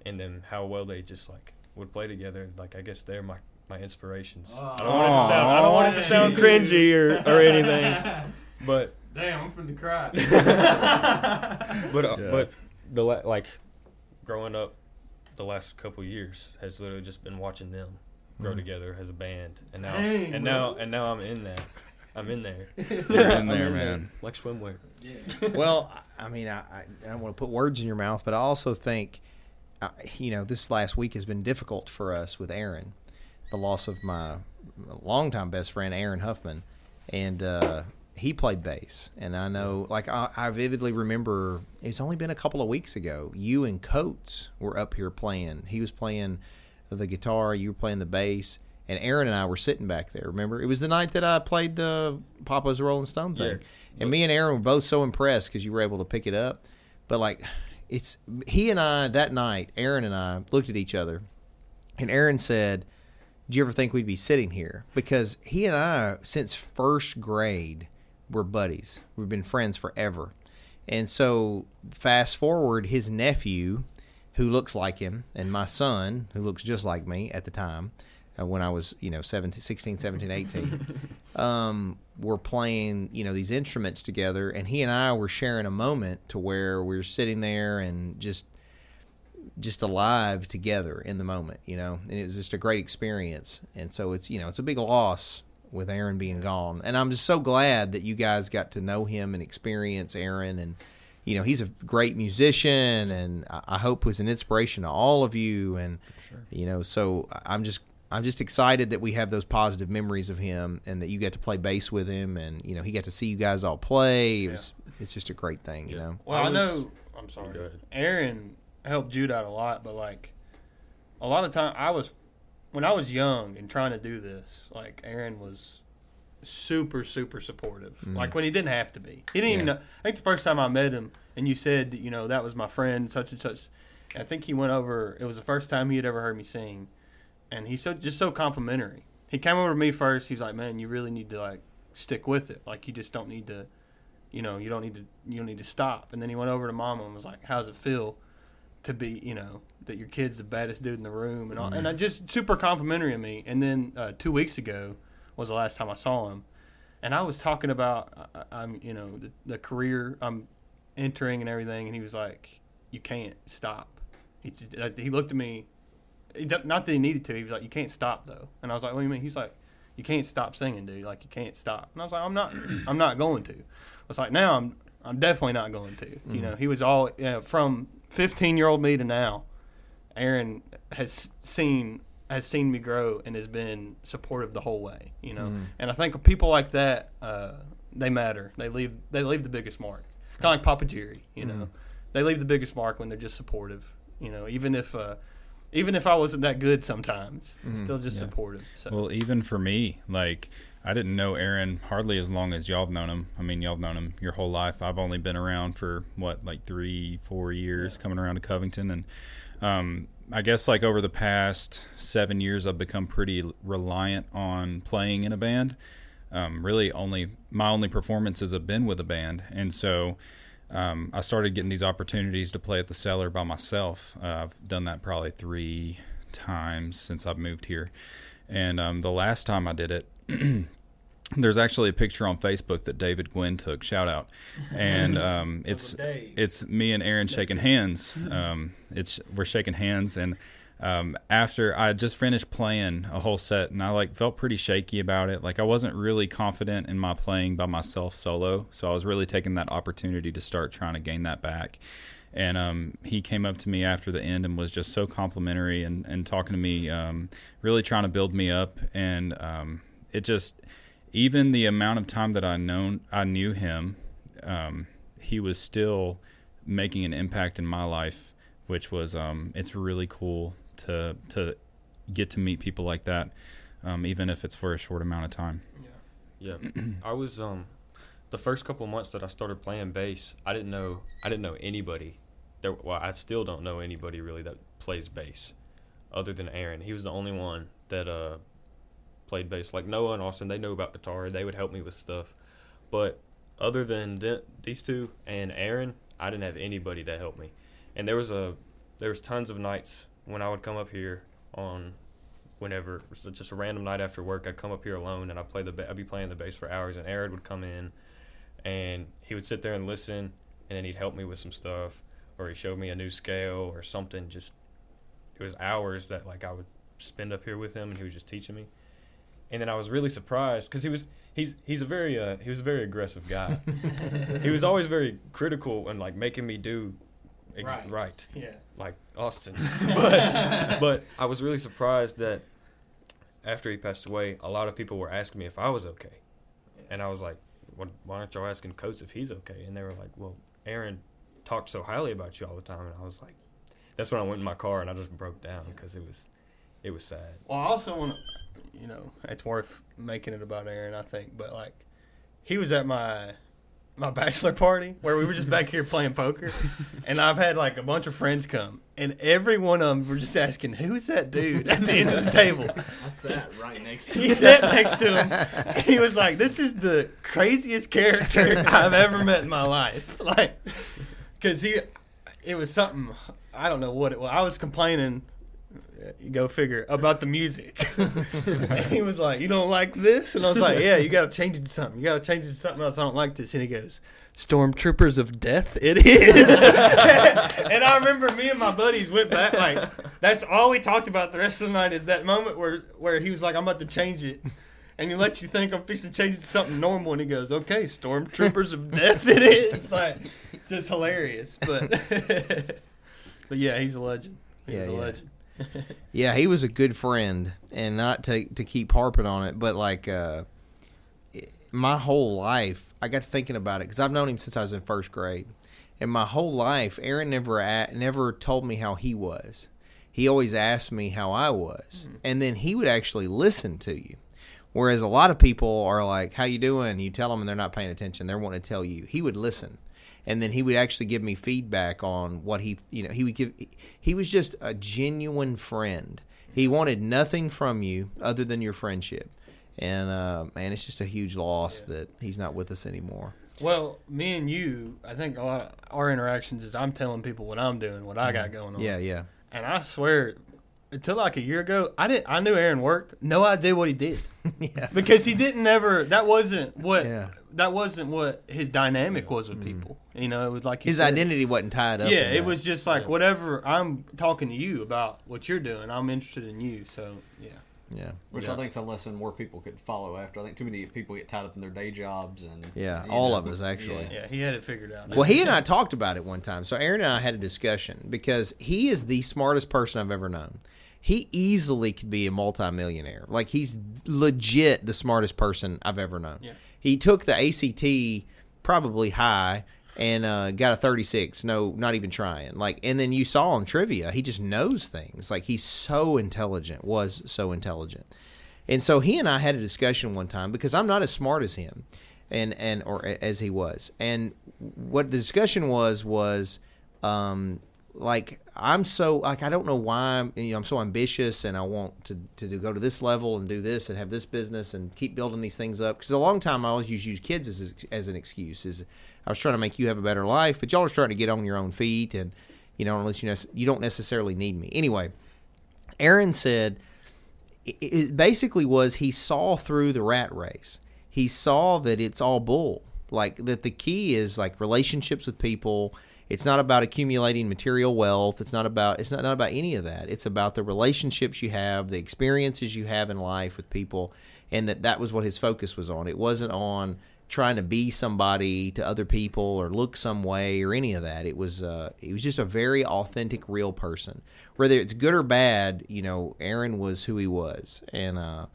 and then how well they just like would play together. Like I guess they're my my inspirations. I don't want it to sound I don't want it to sound cringy or, or anything, but Damn, I'm finna cry. but uh, Yeah. but the la- like growing up the last couple years has literally just been watching them grow together as a band and now Dang, and now and now I'm in that I'm in there You're in I'm there, man. like swimwear well, I I mean, I, I I don't want to put words in your mouth, but I also think, you know, this last week has been difficult for us with Aaron, the loss of my longtime best friend, Aaron Huffman, and uh, he played bass, and I know, like, I, I vividly remember it's only been a couple of weeks ago. You and Coates were up here playing. He was playing the guitar, you were playing the bass. And Aaron and I were sitting back there. Remember, it was the night that I played the Papa's Rolling Stone thing. Yeah. And me and Aaron were both so impressed because you were able to pick it up. But like, it's he and I that night. Aaron and I looked at each other, and Aaron said, "Do you ever think we'd be sitting here?" Because he and I, since first grade, were buddies. We've been friends forever, and so fast forward, his nephew, who looks like him, and my son, who looks just like me at the time. Uh, when I was, you know, 17, 16, 17, 18, um, were playing, you know, these instruments together, and he and I were sharing a moment to where we were sitting there and just just alive together in the moment, you know, and it was just a great experience. And so it's, you know, it's a big loss with Aaron being gone. And I'm just so glad that you guys got to know him and experience Aaron. And, you know, he's a great musician and I I hope was an inspiration to all of you. And, you know, so I'm just, I'm just excited that we have those positive memories of him and that you got to play bass with him. And, you know, he got to see you guys all play. It was, it's just a great thing, you know? Well, I, I know. I'm sorry. Go ahead. Aaron helped Jude out a lot, but like a lot of time, I was when I was young and trying to do this. Like Aaron was super, super supportive. Mm. Like when he didn't have to be. He didn't even know. I think the first time I met him, and you said, you know, that was my friend, such and such. I think he went over. It was the first time he had ever heard me sing, and he's so just so complimentary. He came over to me first. He's like, "Man, you really need to like stick with it. Like you just don't need to." you know, you don't need to you don't need to stop. And then he went over to mama and was like, "How does it feel to be, you know, that your kid's the baddest dude in the room?" And all, and I just super complimentary of me. And then uh, two weeks ago was the last time I saw him, and I was talking about I, I'm, you know, the, the career I'm entering and everything, and he was like, "You can't stop." He he looked at me, not that he needed to. He was like, "You can't stop though," and I was like, "What do you mean?" He's like. You can't stop singing, dude. Like you can't stop. And I was like, I'm not. I'm not going to. I was like, now I'm. I'm definitely not going to. You know, he was all you know, from 15 year old me to now. Aaron has seen has seen me grow and has been supportive the whole way. You know, and I think people like that uh, they matter. They leave they leave the biggest mark. Kind of like Papa Jerry. You know, they leave the biggest mark when they're just supportive. You know, even if uh, even if I wasn't that good sometimes, still just supportive. So Well, even for me, like I didn't know Aaron hardly as long as y'all have known him. I mean, y'all have known him your whole life. I've only been around for what, like three, four years, coming around to Covington, and um, I guess like over the past seven years, I've become pretty reliant on playing in a band. Um, really, only my only performances have been with a band, and so um, I started getting these opportunities to play at the cellar by myself. Uh, I've done that probably three times since I've moved here, and um, the last time I did it. There's actually a picture on Facebook that David Gwynn took. Shout out, and um, it's it's me and Aaron shaking hands. Um, it's we're shaking hands, and um, after I just finished playing a whole set, and I like felt pretty shaky about it. Like I wasn't really confident in my playing by myself solo, so I was really taking that opportunity to start trying to gain that back. And um, he came up to me after the end and was just so complimentary and, and talking to me, um, really trying to build me up. And um, it just, even the amount of time that I known I knew him, um, he was still making an impact in my life, which was um, it's really cool to to get to meet people like that, um, even if it's for a short amount of time. Yeah, yeah. I was um the first couple months that I started playing bass. I didn't know I didn't know anybody. There, well, I still don't know anybody really that plays bass, other than Aaron. He was the only one that uh played bass. Like Noah and Austin, they know about guitar. They would help me with stuff, but other than th- these two and Aaron, I didn't have anybody to help me. And there was a there was tons of nights when I would come up here on whenever so just a random night after work I'd come up here alone and I'd play the ba- I'd be playing the bass for hours and Aaron would come in and he would sit there and listen and then he'd help me with some stuff or he showed me a new scale or something. Just it was hours that like I would spend up here with him and he was just teaching me. And then I was really surprised because he was he's he's a very uh, he was a very aggressive guy. He was always very critical and like making me do ex- Right. right yeah. like Austin. but but I was really surprised that after he passed away, a lot of people were asking me if I was okay, and I was like, "What? Why aren't y'all asking Coates if he's okay?" And they were like, "Well, Aaron talked so highly about you all the time," and I was like, "That's when I went in my car and I just broke down because it was it was sad." Well, I also want to, you know, it's worth making it about Aaron, I think, but like, he was at my my bachelor party where we were just back here playing poker, and I've had like a bunch of friends come, and every one of them were just asking, "Who's that dude at the end of the table?" I sat right next to him. He sat next to him, and he was like, "This is the craziest character I've ever met in my life." Like, because he, it was something I don't know what it was. I was complaining. You go figure about the music. and he was like, "You don't like this," and I was like, "Yeah, you got to change it to something. You got to change it to something else. I don't like this." And he goes, "Stormtroopers of Death, it is." and I remember me and my buddies went back like that's all we talked about the rest of the night is that moment where where he was like, "I'm about to change it." And he lets you think I'm fixing to change it to something normal, and he goes, "Okay, stormtroopers of death, it is." Like, just hilarious, but but yeah, he's a legend. He's Yeah, a yeah. legend. Yeah, he was a good friend, and not to to keep harping on it, but like uh, my whole life, I got thinking about it because I've known him since I was in first grade, and my whole life, Aaron never a never told me how he was. He always asked me how I was, and then he would actually listen to you. Whereas a lot of people are like, "How you doing?" You tell them, and they're not paying attention. They're wanting to tell you. He would listen, and then he would actually give me feedback on what he, you know, he would give. He was just a genuine friend. He wanted nothing from you other than your friendship, and uh, man, it's just a huge loss that he's not with us anymore. Well, me and you, I think a lot of our interactions is I'm telling people what I'm doing, what I got going on. Yeah, yeah, And I swear, until like a year ago, I didn't. I knew Aaron worked. No idea what he did yeah. because he didn't ever. That wasn't what. Yeah. That wasn't what his dynamic was with people. You know, it was like you His said. identity wasn't tied up. Yeah, it that. was just like whatever. I'm talking to you about what you're doing. I'm interested in you. So yeah. Yeah, Which Yeah. I think is a lesson more people could follow after. I think too many people get tied up in their day jobs and Yeah, all know, of us, actually. yeah. Yeah, he had it figured out. Well, he and I talked about it one time. So Aaron and I had a discussion because he is the smartest person I've ever known. He easily could be a multimillionaire. Like he's legit the smartest person I've ever known. Yeah. He took the ACT probably high and uh, got a 36. No, not even trying. Like, and then you saw on trivia, he just knows things. Like he's so intelligent. Was so intelligent. And so he and I had a discussion one time because I'm not as smart as him, and and or as he was. And what the discussion was was, um, like I'm so like I don't know why I'm you know I'm so ambitious and I want to to do- go to this level and do this and have this business and keep building these things up because a long time I always used use kids as as an excuse is I was trying to make you have a better life but y'all are starting to get on your own feet and you know unless you you don't necessarily need me anyway. Aaron said it basically was he saw through the rat race. He saw that it's all bull. Like that the key is like relationships with people. It's not about accumulating material wealth. It's not about it's not, not about any of that. It's about the relationships you have, the experiences you have in life with people, and that that was what his focus was on. It wasn't on trying to be somebody to other people or look some way or any of that. It was uh, he was just a very authentic, real person. Whether it's good or bad, you know, Aaron was who he was, and uh,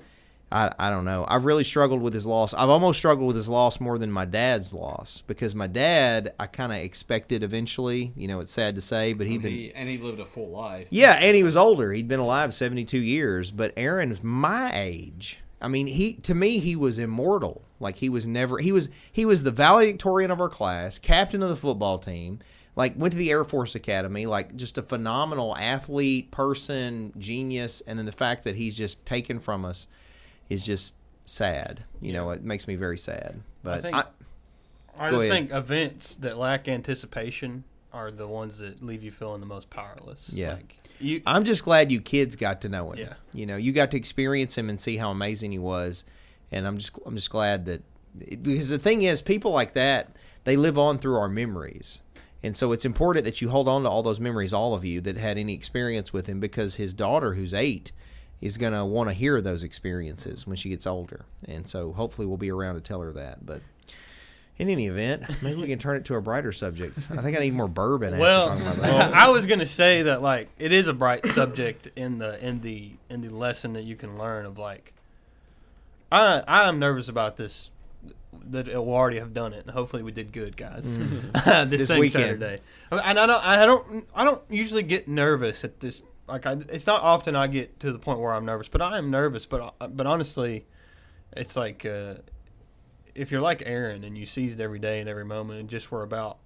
I I don't know. I've really struggled with his loss. I've almost struggled with his loss more than my dad's loss because my dad I kind of expected eventually. You know, it's sad to say, but he'd And been he, and he lived a full life. yeah, and he was older. He'd been alive 72 years, but Aaron's my age. I mean, he to me he was immortal. Like he was never he was he was the valedictorian of our class, captain of the football team. Like went to the Air Force Academy, like just a phenomenal athlete, person, genius, and then the fact that he's just taken from us is just sad. You know, it makes me very sad. But I, think- I- I just ahead. think events that lack anticipation are the ones that leave you feeling the most powerless. Yeah. Like, you, I'm just glad you kids got to know him. Yeah. You know, you got to experience him and see how amazing he was, and I'm just I'm just glad that because the thing is, people like that they live on through our memories, and so it's important that you hold on to all those memories, all of you that had any experience with him, because his daughter, who's eight, is gonna want to hear those experiences when she gets older, and so hopefully we'll be around to tell her that, but. In any event, maybe we can turn it to a brighter subject. I think I need more bourbon. Well, that. I was gonna say that like it is a bright subject in the in the in the lesson that you can learn of like. I I am nervous about this. That it will already have done it, and hopefully we did good, guys. this, Mm. This same weekend. Saturday, and I don't I don't I don't usually get nervous at this. Like I, it's not often I get to the point where I'm nervous, but I am nervous. But but honestly, it's like uh, if you're like Aaron and you seize it every day and every moment, and just were about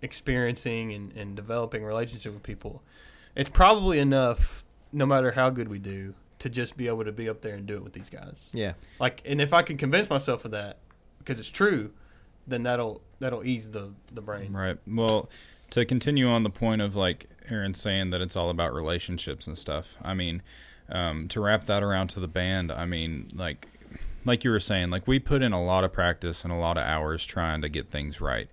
experiencing and, and developing a relationship with people, it's probably enough, no matter how good we do, to just be able to be up there and do it with these guys. Yeah. Like, and if I can convince myself of that, because it's true, then that'll that'll ease the the brain. Right. Well, to continue on the point of like Aaron saying that it's all about relationships and stuff. I mean, um, to wrap that around to the band, I mean, like, like you were saying, like we put in a lot of practice and a lot of hours trying to get things right.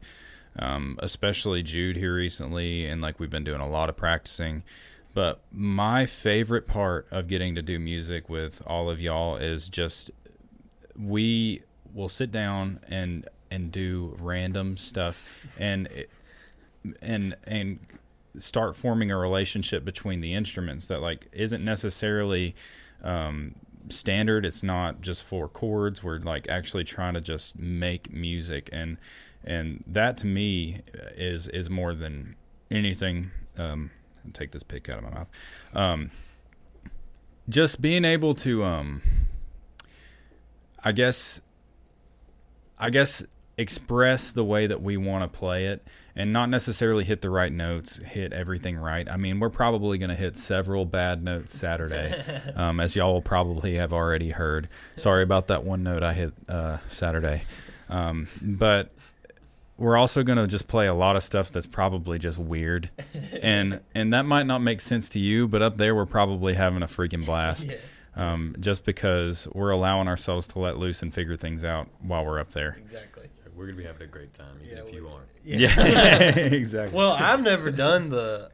Um, especially Jude here recently, and like we've been doing a lot of practicing. But my favorite part of getting to do music with all of y'all is just we will sit down and and do random stuff and and and start forming a relationship between the instruments that like isn't necessarily um, standard. It's not just four chords. We're like actually trying to just make music, and and that to me is is more than anything. Um, I'll take this pick out of my mouth. Um, just being able to, um, I guess, I guess express the way that we want to play it and not necessarily hit the right notes, hit everything right. I mean, we're probably going to hit several bad notes Saturday, um, as y'all will probably have already heard. Sorry about that one note I hit uh, Saturday. Um, but we're also going to just play a lot of stuff that's probably just weird. And and that might not make sense to you, but up there we're probably having a freaking blast. Um, just because we're allowing ourselves to let loose and figure things out while we're up there. Exactly. We're gonna be having a great time, even Yeah, if you aren't. Yeah, exactly. Well, I've never done the,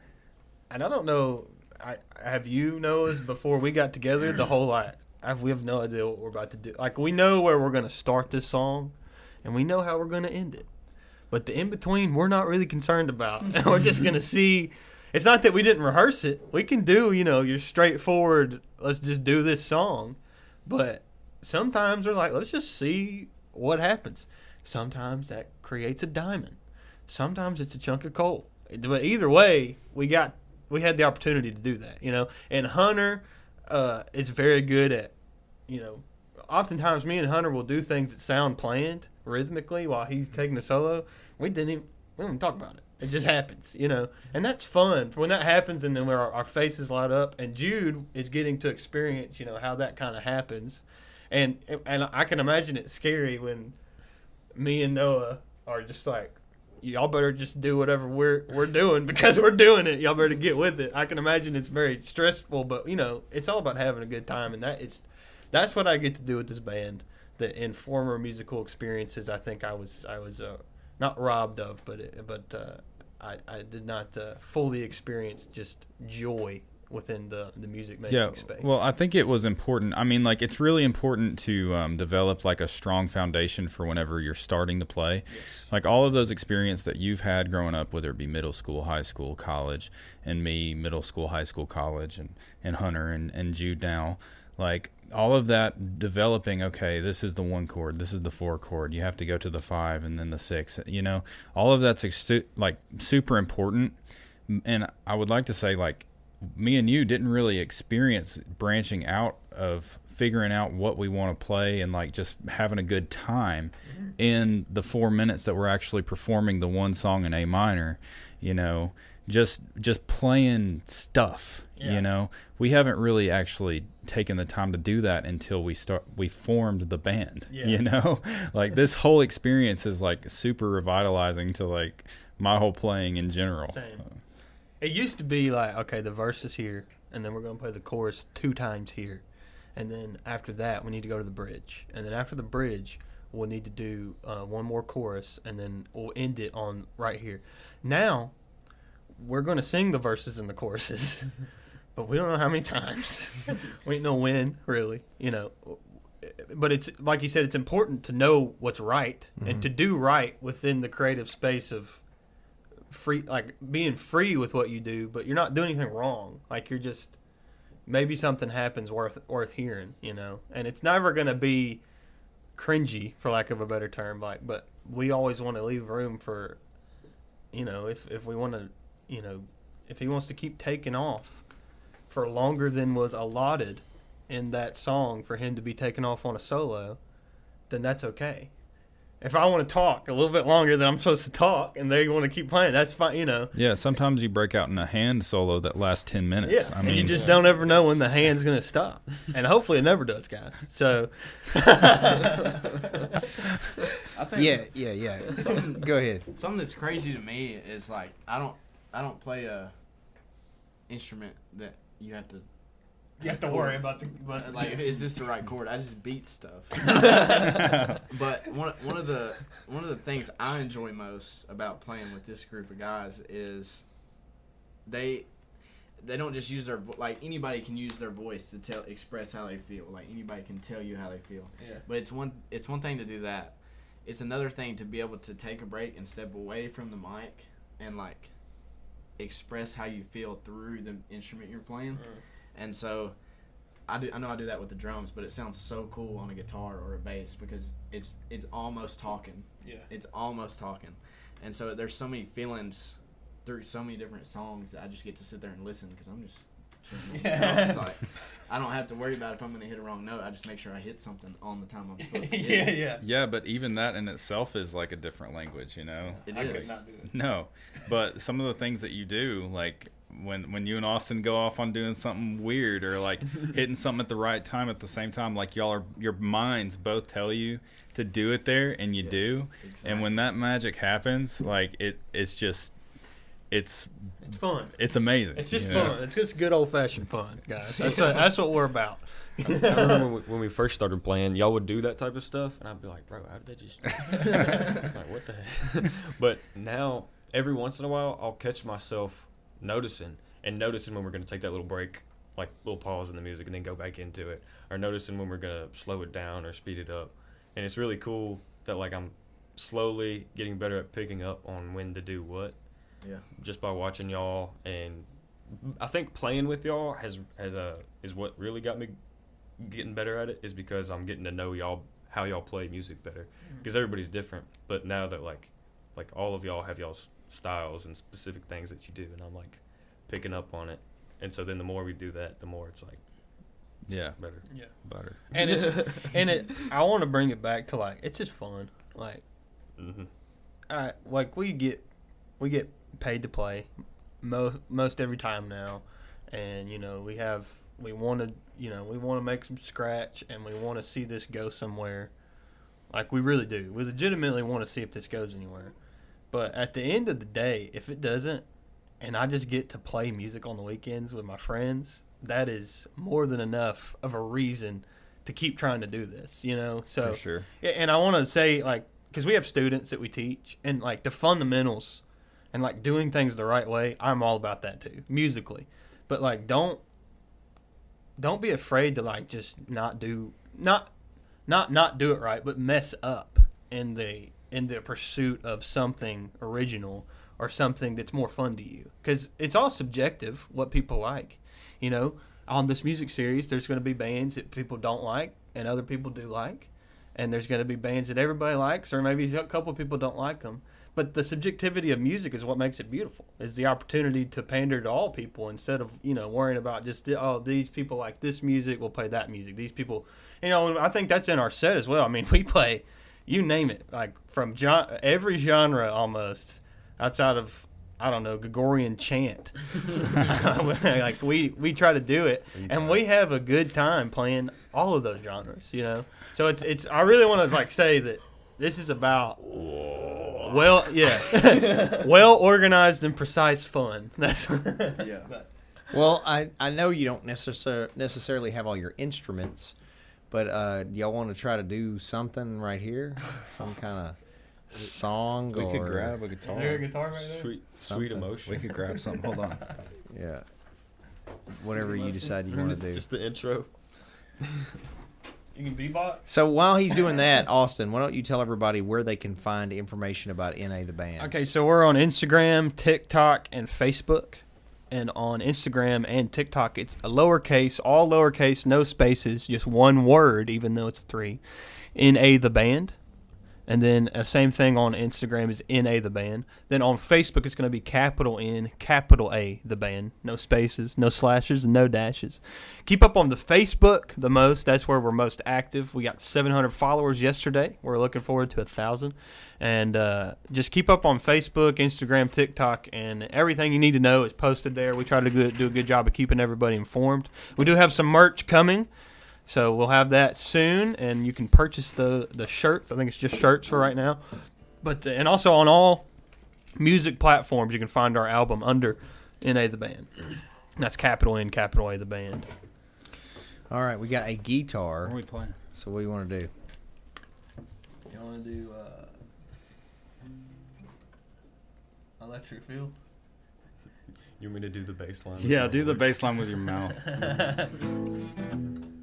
and I don't know. I have you Noah's before we got together. The whole like, I've, we have no idea what we're about to do. Like we know where we're gonna start this song, and we know how we're gonna end it. But the in between, we're not really concerned about. We're just gonna see. It's not that we didn't rehearse it. We can do, you know, your straightforward. Let's just do this song. But sometimes we're like, let's just see what happens. Sometimes that creates a diamond. Sometimes it's a chunk of coal. But either way, we got we had the opportunity to do that, you know. And Hunter uh, is very good at, you know, oftentimes me and Hunter will do things that sound planned rhythmically while he's taking a solo. We didn't even we don't even talk about it. It just happens, you know, and that's fun. When that happens, and then our, our faces light up, and Jude is getting to experience, you know, how that kind of happens, and and I can imagine it's scary when me and Noah are just like, y'all better just do whatever we're we're doing because we're doing it. Y'all better get with it. I can imagine it's very stressful, but you know, it's all about having a good time, and that it's that's what I get to do with this band. That in former musical experiences, I think I was I was uh, not robbed of, but it, but uh, I I did not uh, fully experience just joy within the the music making yeah space. well i think it was important. I mean like it's really important to um, develop like a strong foundation for whenever you're starting to play. Like all of those experience that you've had growing up whether it be middle school high school college and me middle school high school college and, and hunter and, and jude now like all of that developing okay this is the one chord this is the four chord you have to go to the five and then the six you know all of that's ex- like super important and i would like to say like me and you didn't really experience branching out of figuring out what we want to play and like just having a good time in the four minutes that we're actually performing the one song in A minor, you know, just just playing stuff. Yeah. You know, we haven't really actually taken the time to do that until we start we formed the band. Yeah. You know, like this whole experience is like super revitalizing to like my whole playing in general. Same. It used to be like, okay, the verse is here, and then we're going to play the chorus two times here. And then after that, we need to go to the bridge. And then after the bridge, we'll need to do uh, one more chorus, and then we'll end it on right here. Now, we're going to sing the verses and the choruses, but we don't know how many times. we don't know when, really, you know. But it's like you said, it's important to know what's right and mm-hmm. to do right within the creative space of free like being free with what you do but you're not doing anything wrong like you're just maybe something happens worth worth hearing you know and it's never going to be cringy for lack of a better term like but we always want to leave room for you know if if we want to you know if he wants to keep taking off for longer than was allotted in that song for him to be taken off on a solo then that's okay if I want to talk a little bit longer than I'm supposed to talk, and they want to keep playing, that's fine. You know. Yeah, sometimes you break out in a hand solo that lasts ten minutes. Yeah, I and mean, you just don't ever know when the hand's gonna stop, and hopefully it never does, guys. So, Yeah, yeah, yeah. Go ahead. something that's crazy to me is like I don't I don't play a instrument that you have to you have to worry about the uh, like is this the right chord? I just beat stuff. but one one of the one of the things I enjoy most about playing with this group of guys is they they don't just use their vo- like anybody can use their voice to tell express how they feel. Like anybody can tell you how they feel. Yeah. But it's one it's one thing to do that. It's another thing to be able to take a break and step away from the mic and like express how you feel through the instrument you're playing. And so I do I know I do that with the drums, but it sounds so cool on a guitar or a bass because it's it's almost talking. Yeah. It's almost talking. And so there's so many feelings through so many different songs that I just get to sit there and listen because I'm just chilling on the Yeah. drums. like I don't have to worry about if I'm going to hit a wrong note. I just make sure I hit something on the time I'm supposed to. yeah, hit. yeah. yeah, but even that in itself is like a different language, you know. It I is. could not do it. No, but some of the things that you do, like when when you and Austin go off on doing something weird or like hitting something at the right time at the same time, like y'all are your minds both tell you to do it there, and you Yes, do. And when that magic happens, like it, it's just, it's It's fun. it's amazing. It's just you know? fun. It's just good old fashioned fun, guys. That's what, that's what we're about. I remember when we, when we first started playing, y'all would do that type of stuff, and I'd be like, "Bro, how did they just?" like, what the heck? but now, every once in a while, I'll catch myself noticing and noticing when we're going to take that little break, like little pause in the music, and then go back into it, or noticing when we're going to slow it down or speed it up. And it's really cool that like I'm slowly getting better at picking up on when to do what Yeah. just by watching y'all and I think playing with y'all has has a is what really got me getting better at it is because I'm getting to know y'all how y'all play music better because everybody's different but now that like like all of y'all have y'all's styles and specific things that you do and I'm like picking up on it and so then the more we do that the more it's like yeah, better Yeah. better. And it's and it. I want to bring it back to like it's just fun. Like hmm I like we get we get paid to play most most every time now, and you know we have we want to you know we want to make some scratch and we want to see this go somewhere. Like we really do. We legitimately want to see if this goes anywhere. But at the end of the day, if it doesn't, and I just get to play music on the weekends with my friends, that is more than enough of a reason to keep trying to do this. You know, so For sure. and I want to say like because we have students that we teach, and like the fundamentals and like doing things the right way. I'm all about that too, musically. But like, don't don't be afraid to like just not do not not not do it right, but mess up in the in the pursuit of something original or something that's more fun to you. Because it's all subjective what people like. You know, on this music series, there's going to be bands that people don't like and other people do like and there's going to be bands that everybody likes, or maybe a couple of people don't like them. But the subjectivity of music is what makes it beautiful. Is the opportunity to pander to all people instead of you know worrying about just oh these people like this music, we'll play that music. These people, you know, and I think that's in our set as well. I mean, we play, you name it, like from every genre almost outside of I don't know Gregorian chant. like we we try to do it, and we have a good time playing all of those genres. You know, so it's it's. I really want to like say that this is about well, yeah, well organized and precise fun. That's Yeah. Well, I, I know you don't necessar- necessarily have all your instruments, but uh, do y'all want to try to do something right here? Some kind of song We or could grab a guitar. Is there a guitar right sweet sweet Something. emotion We could grab something. Hold on. yeah, whatever you decide you want to do. just the intro You can bebop. So while he's doing that, Austin, why don't you tell everybody where they can find information about NA the band? Okay, so we're on Instagram, TikTok, and Facebook. And on Instagram and TikTok, it's a lowercase, all lowercase, no spaces, just one word, even though it's three. N A the band. And then uh, same thing on Instagram is NA the band. Then on Facebook it's going to be capital N, capital A the band. No spaces, no slashes, no dashes. Keep up on the Facebook the most. That's where we're most active. We got 700 followers yesterday. We're looking forward to a thousand. And uh, just keep up on Facebook, Instagram, TikTok, and everything you need to know is posted there. We try to do a good job of keeping everybody informed. We do have some merch coming. So we'll have that soon, and you can purchase the the shirts. I think it's just shirts for right now, but uh, and also on all music platforms you can find our album under NA the band. That's capital N, capital A the band. All right, we got a guitar. What are we playing? So what do you want to do? You want to do uh, electric feel? You want me to do the bass line? Yeah, do the bass line with your mouth.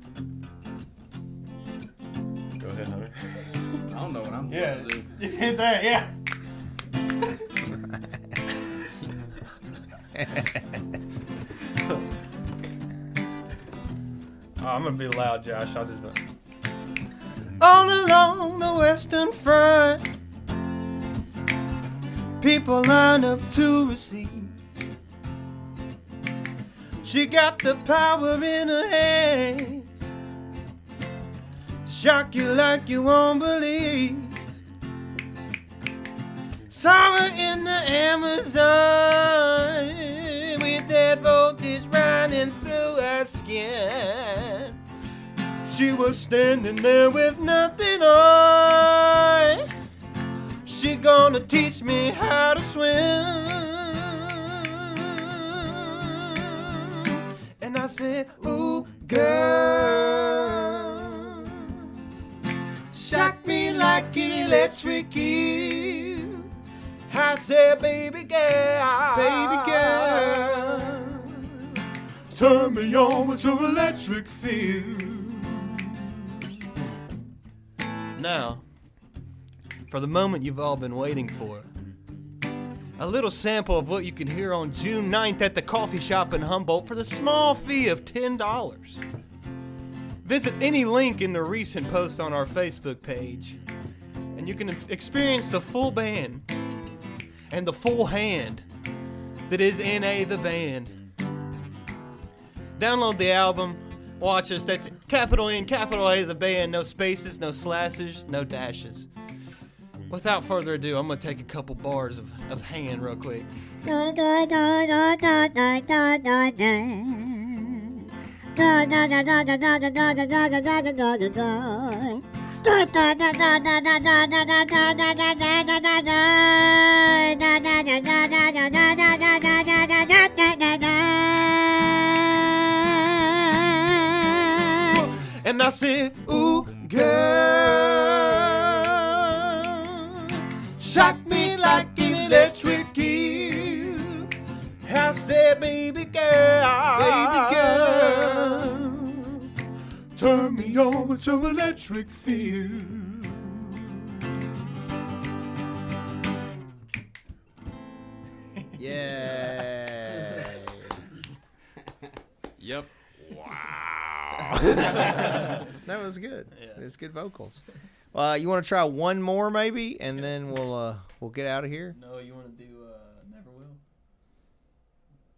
Ahead, Hunter. I don't know what I'm Yeah. supposed to do. Just hit that, yeah. Oh, I'm gonna be loud, Josh. I'll just. All along the Western Front, people line up to receive. She got the power in her hands, shock you like you won't believe. Saw in the Amazon with that voltage running through her skin. She was standing there with nothing on. She gonna teach me how to swim. And I said, Ooh, girl, like an electric eel. I said, baby girl, baby girl, turn me on with your electric feel. Now, for the moment you've all been waiting for. A little sample of what you can hear on June 9th at the coffee shop in Humboldt for the small fee of $10. Visit any link in the recent post on our Facebook page, and you can experience the full band and the full hand that is NA the band. Download the album, watch us. That's capital N, capital A the band. No spaces, no slashes, no dashes. Without further ado, I'm gonna take a couple bars of, of hand real quick. And I said, Ooh, girl, shock me like electric eel. I said, baby girl, baby girl, turn me on with your electric feel. Yeah. Yep. Wow. that was good. Yeah. It's good vocals. Uh, you want to try one more maybe, and then we'll uh, we'll get out of here. No, you want to do uh, Never Will?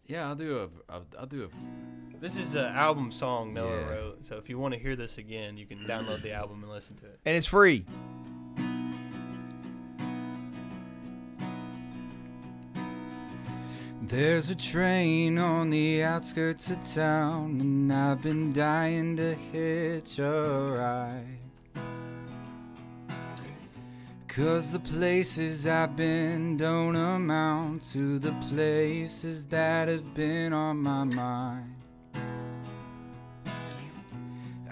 Yeah, I'll do a. I'll, I'll do a. This is an album song Noah Yeah. wrote. So if you want to hear this again, you can download the album and listen to it. And it's free. There's a train on the outskirts of town, and I've been dying to hitch a ride. Cause the places I've been don't amount to the places that have been on my mind.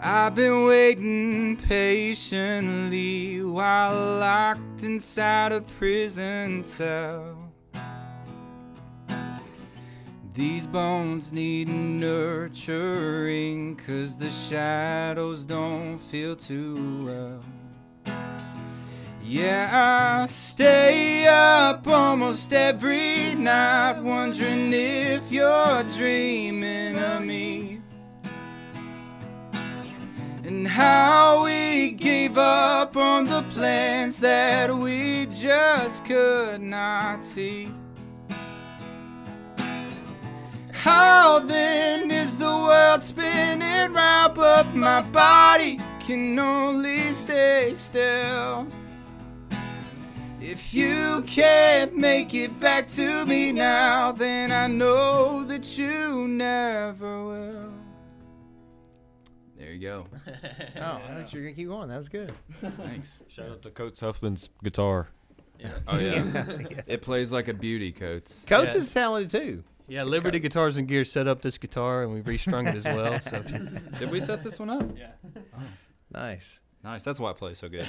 I've been waiting patiently while locked inside a prison cell. These bones need nurturing, cause the shadows don't feel too well. Yeah, I stay up almost every night, wondering if you're dreaming of me. And how we gave up on the plans that we just could not see. How then is the world spinning round, but my body can only stay still? If you can't make it back to me now, then I know that you never will. There you go. Oh, I thought you were gonna keep going. That was good. Thanks. Shout out to Coates Huffman's guitar. Yeah. Oh yeah. it plays like a beauty, Coates. Coates Yeah. is talented too. Yeah, Liberty Guitars and Gear set up this guitar and we restrung it as well. So if you, Did we set this one up? Yeah. Oh. Nice. Nice. That's why it plays so good.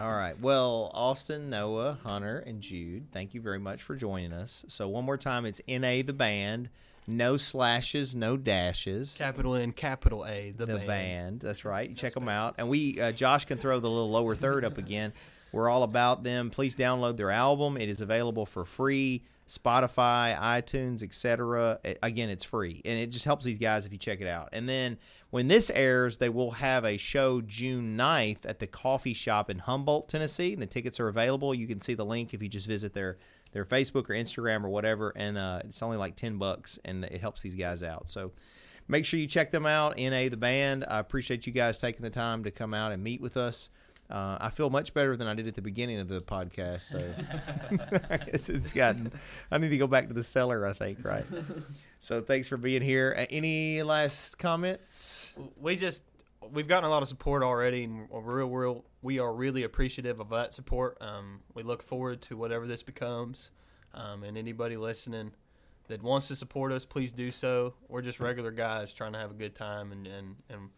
All right. Well, Austin, Noah, Hunter, and Jude, thank you very much for joining us. So one more time, it's NA the band. No slashes, no dashes. capital N, capital A, the, the band. band. That's right. You check them out. And we, uh, Josh can throw the little lower third up again. We're all about them. Please download their album. It is available for free. Spotify, iTunes, etc. Again, it's free, and it just helps these guys if you check it out. And then when this airs, they will have a show June 9th at the coffee shop in Humboldt, Tennessee. And the tickets are available. You can see the link if you just visit their their Facebook or Instagram or whatever. And uh, it's only like ten bucks, and it helps these guys out. So make sure you check them out. Na the band. I appreciate you guys taking the time to come out and meet with us. Uh, I feel much better than I did at the beginning of the podcast. So I guess it's gotten. I need to go back to the cellar. I think right. So thanks for being here. Uh, Any last comments? we just we've gotten a lot of support already, and we're real, real. We are really appreciative of that support. Um, we look forward to whatever this becomes, um, and anybody listening that wants to support us, please do so. We're just regular guys trying to have a good time, and and, and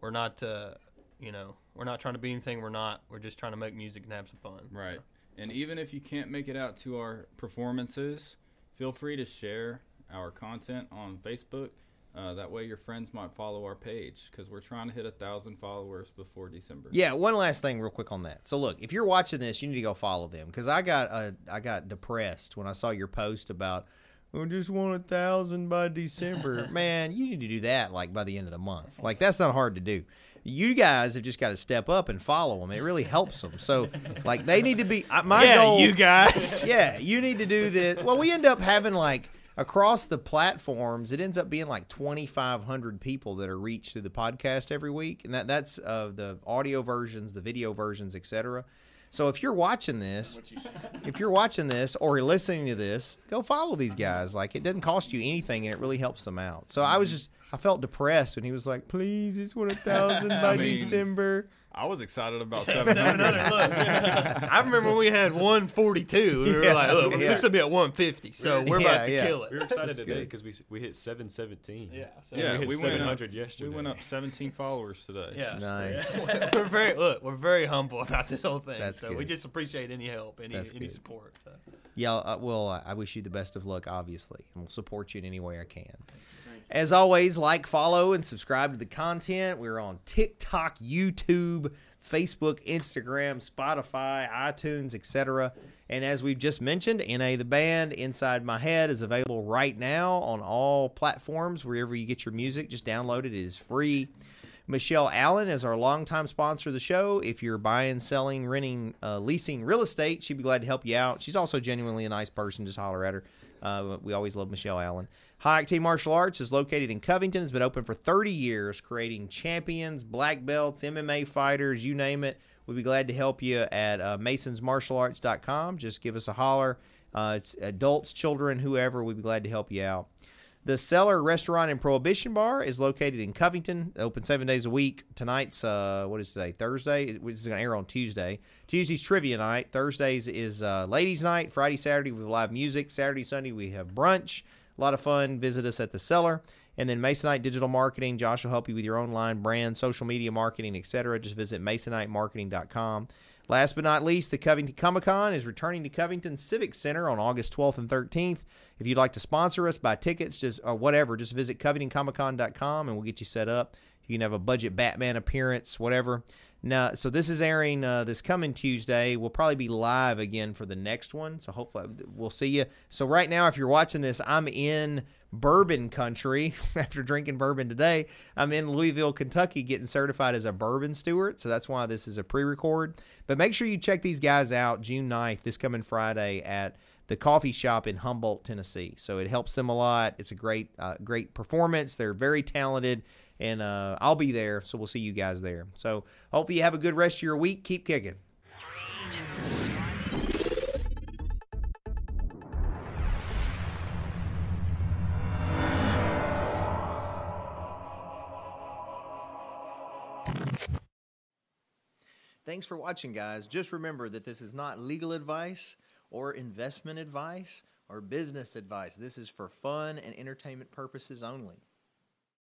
we're not, uh, you know, we're not trying to be anything. We're not. We're just trying to make music and have some fun. Right. And even if you can't make it out to our performances, feel free to share our content on Facebook. Uh, that way, your friends might follow our page because we're trying to hit a thousand followers before December. Yeah, one last thing, real quick on that. So, look, if you're watching this, you need to go follow them because I got uh, I got depressed when I saw your post about I just want a thousand by December. Man, you need to do that like by the end of the month. Like that's not hard to do. You guys have just got to step up and follow them. It really helps them. So, like, they need to be. My Yeah, goal, you guys. yeah, you need to do this. Well, we end up having like across the platforms, it ends up being like 2,500 people that are reached through the podcast every week, and that that's uh, the audio versions, the video versions, etc. So if you're watching this, if you're watching this or you're listening to this, go follow these guys. Like it doesn't cost you anything, and it really helps them out. So I was just I felt depressed when he was like, "Please, it's one a thousand by mean, December." I was excited about 700. Look, I remember when we had 142. We were Yeah, like, look, yeah. this will be at 150, so we're Yeah, about to yeah. kill it. We were excited That's today because we we hit 717. Yeah, so Yeah, we hit we went up- 700 yesterday. we went up 17 followers today. Yeah, Nice. we're very look. We're very humble about this whole thing. That's so we just appreciate any help, any That's any good. support. So. Yeah, uh, well, I I wish you the best of luck, obviously, and we'll support you in any way I can. As always, like, follow, and subscribe to the content. We're on TikTok, YouTube, Facebook, Instagram, Spotify, iTunes, etc. And as we've just mentioned, NA the Band, Inside My Head is available right now on all platforms. Wherever you get your music, just download it. It is free. Michelle Allen is our longtime sponsor of the show. If you're buying, selling, renting, uh, leasing real estate, she'd be glad to help you out. She's also genuinely a nice person. Just holler at her. Uh, we always love Michelle Allen. High Octane Martial Arts is located in Covington. It's been open for 30 years, creating champions, black belts, MMA fighters, you name it. We'd be glad to help you at uh, masonsmartialarts.com. Just give us a holler. Uh, it's adults, children, whoever. We'd be glad to help you out. The Cellar Restaurant and Prohibition Bar is located in Covington. Open seven days a week. Tonight's uh, what is today? Thursday. Which is going to air on Tuesday. Tuesday's trivia night. Thursdays is uh, ladies' night. Friday, Saturday we have live music. Saturday, Sunday we have brunch. A lot of fun. Visit us at the Cellar. And then Masonite Digital Marketing. Josh will help you with your online brand, social media marketing, etc. Just visit masonitemarketing.com. Last but not least, the Covington Comic Con is returning to Covington Civic Center on August 12th and 13th. If you'd like to sponsor us, buy tickets, just or whatever, just visit CovingtonComicCon.com and we'll get you set up. You can have a budget Batman appearance, whatever. Now, so this is airing uh, this coming Tuesday. We'll probably be live again for the next one. So hopefully we'll see you. So right now, if you're watching this, I'm in bourbon country after drinking bourbon today. I'm in Louisville, Kentucky, getting certified as a bourbon steward. So that's why this is a pre-record. But make sure you check these guys out June 9th, this coming Friday at the coffee shop in Humboldt, Tennessee. So it helps them a lot. It's a great, uh, great performance. They're very talented, and uh, I'll be there. So we'll see you guys there. So hopefully you have a good rest of your week. Keep kicking. Thanks for watching, guys. Just remember that this is not legal advice or investment advice or business advice. This is for fun and entertainment purposes only.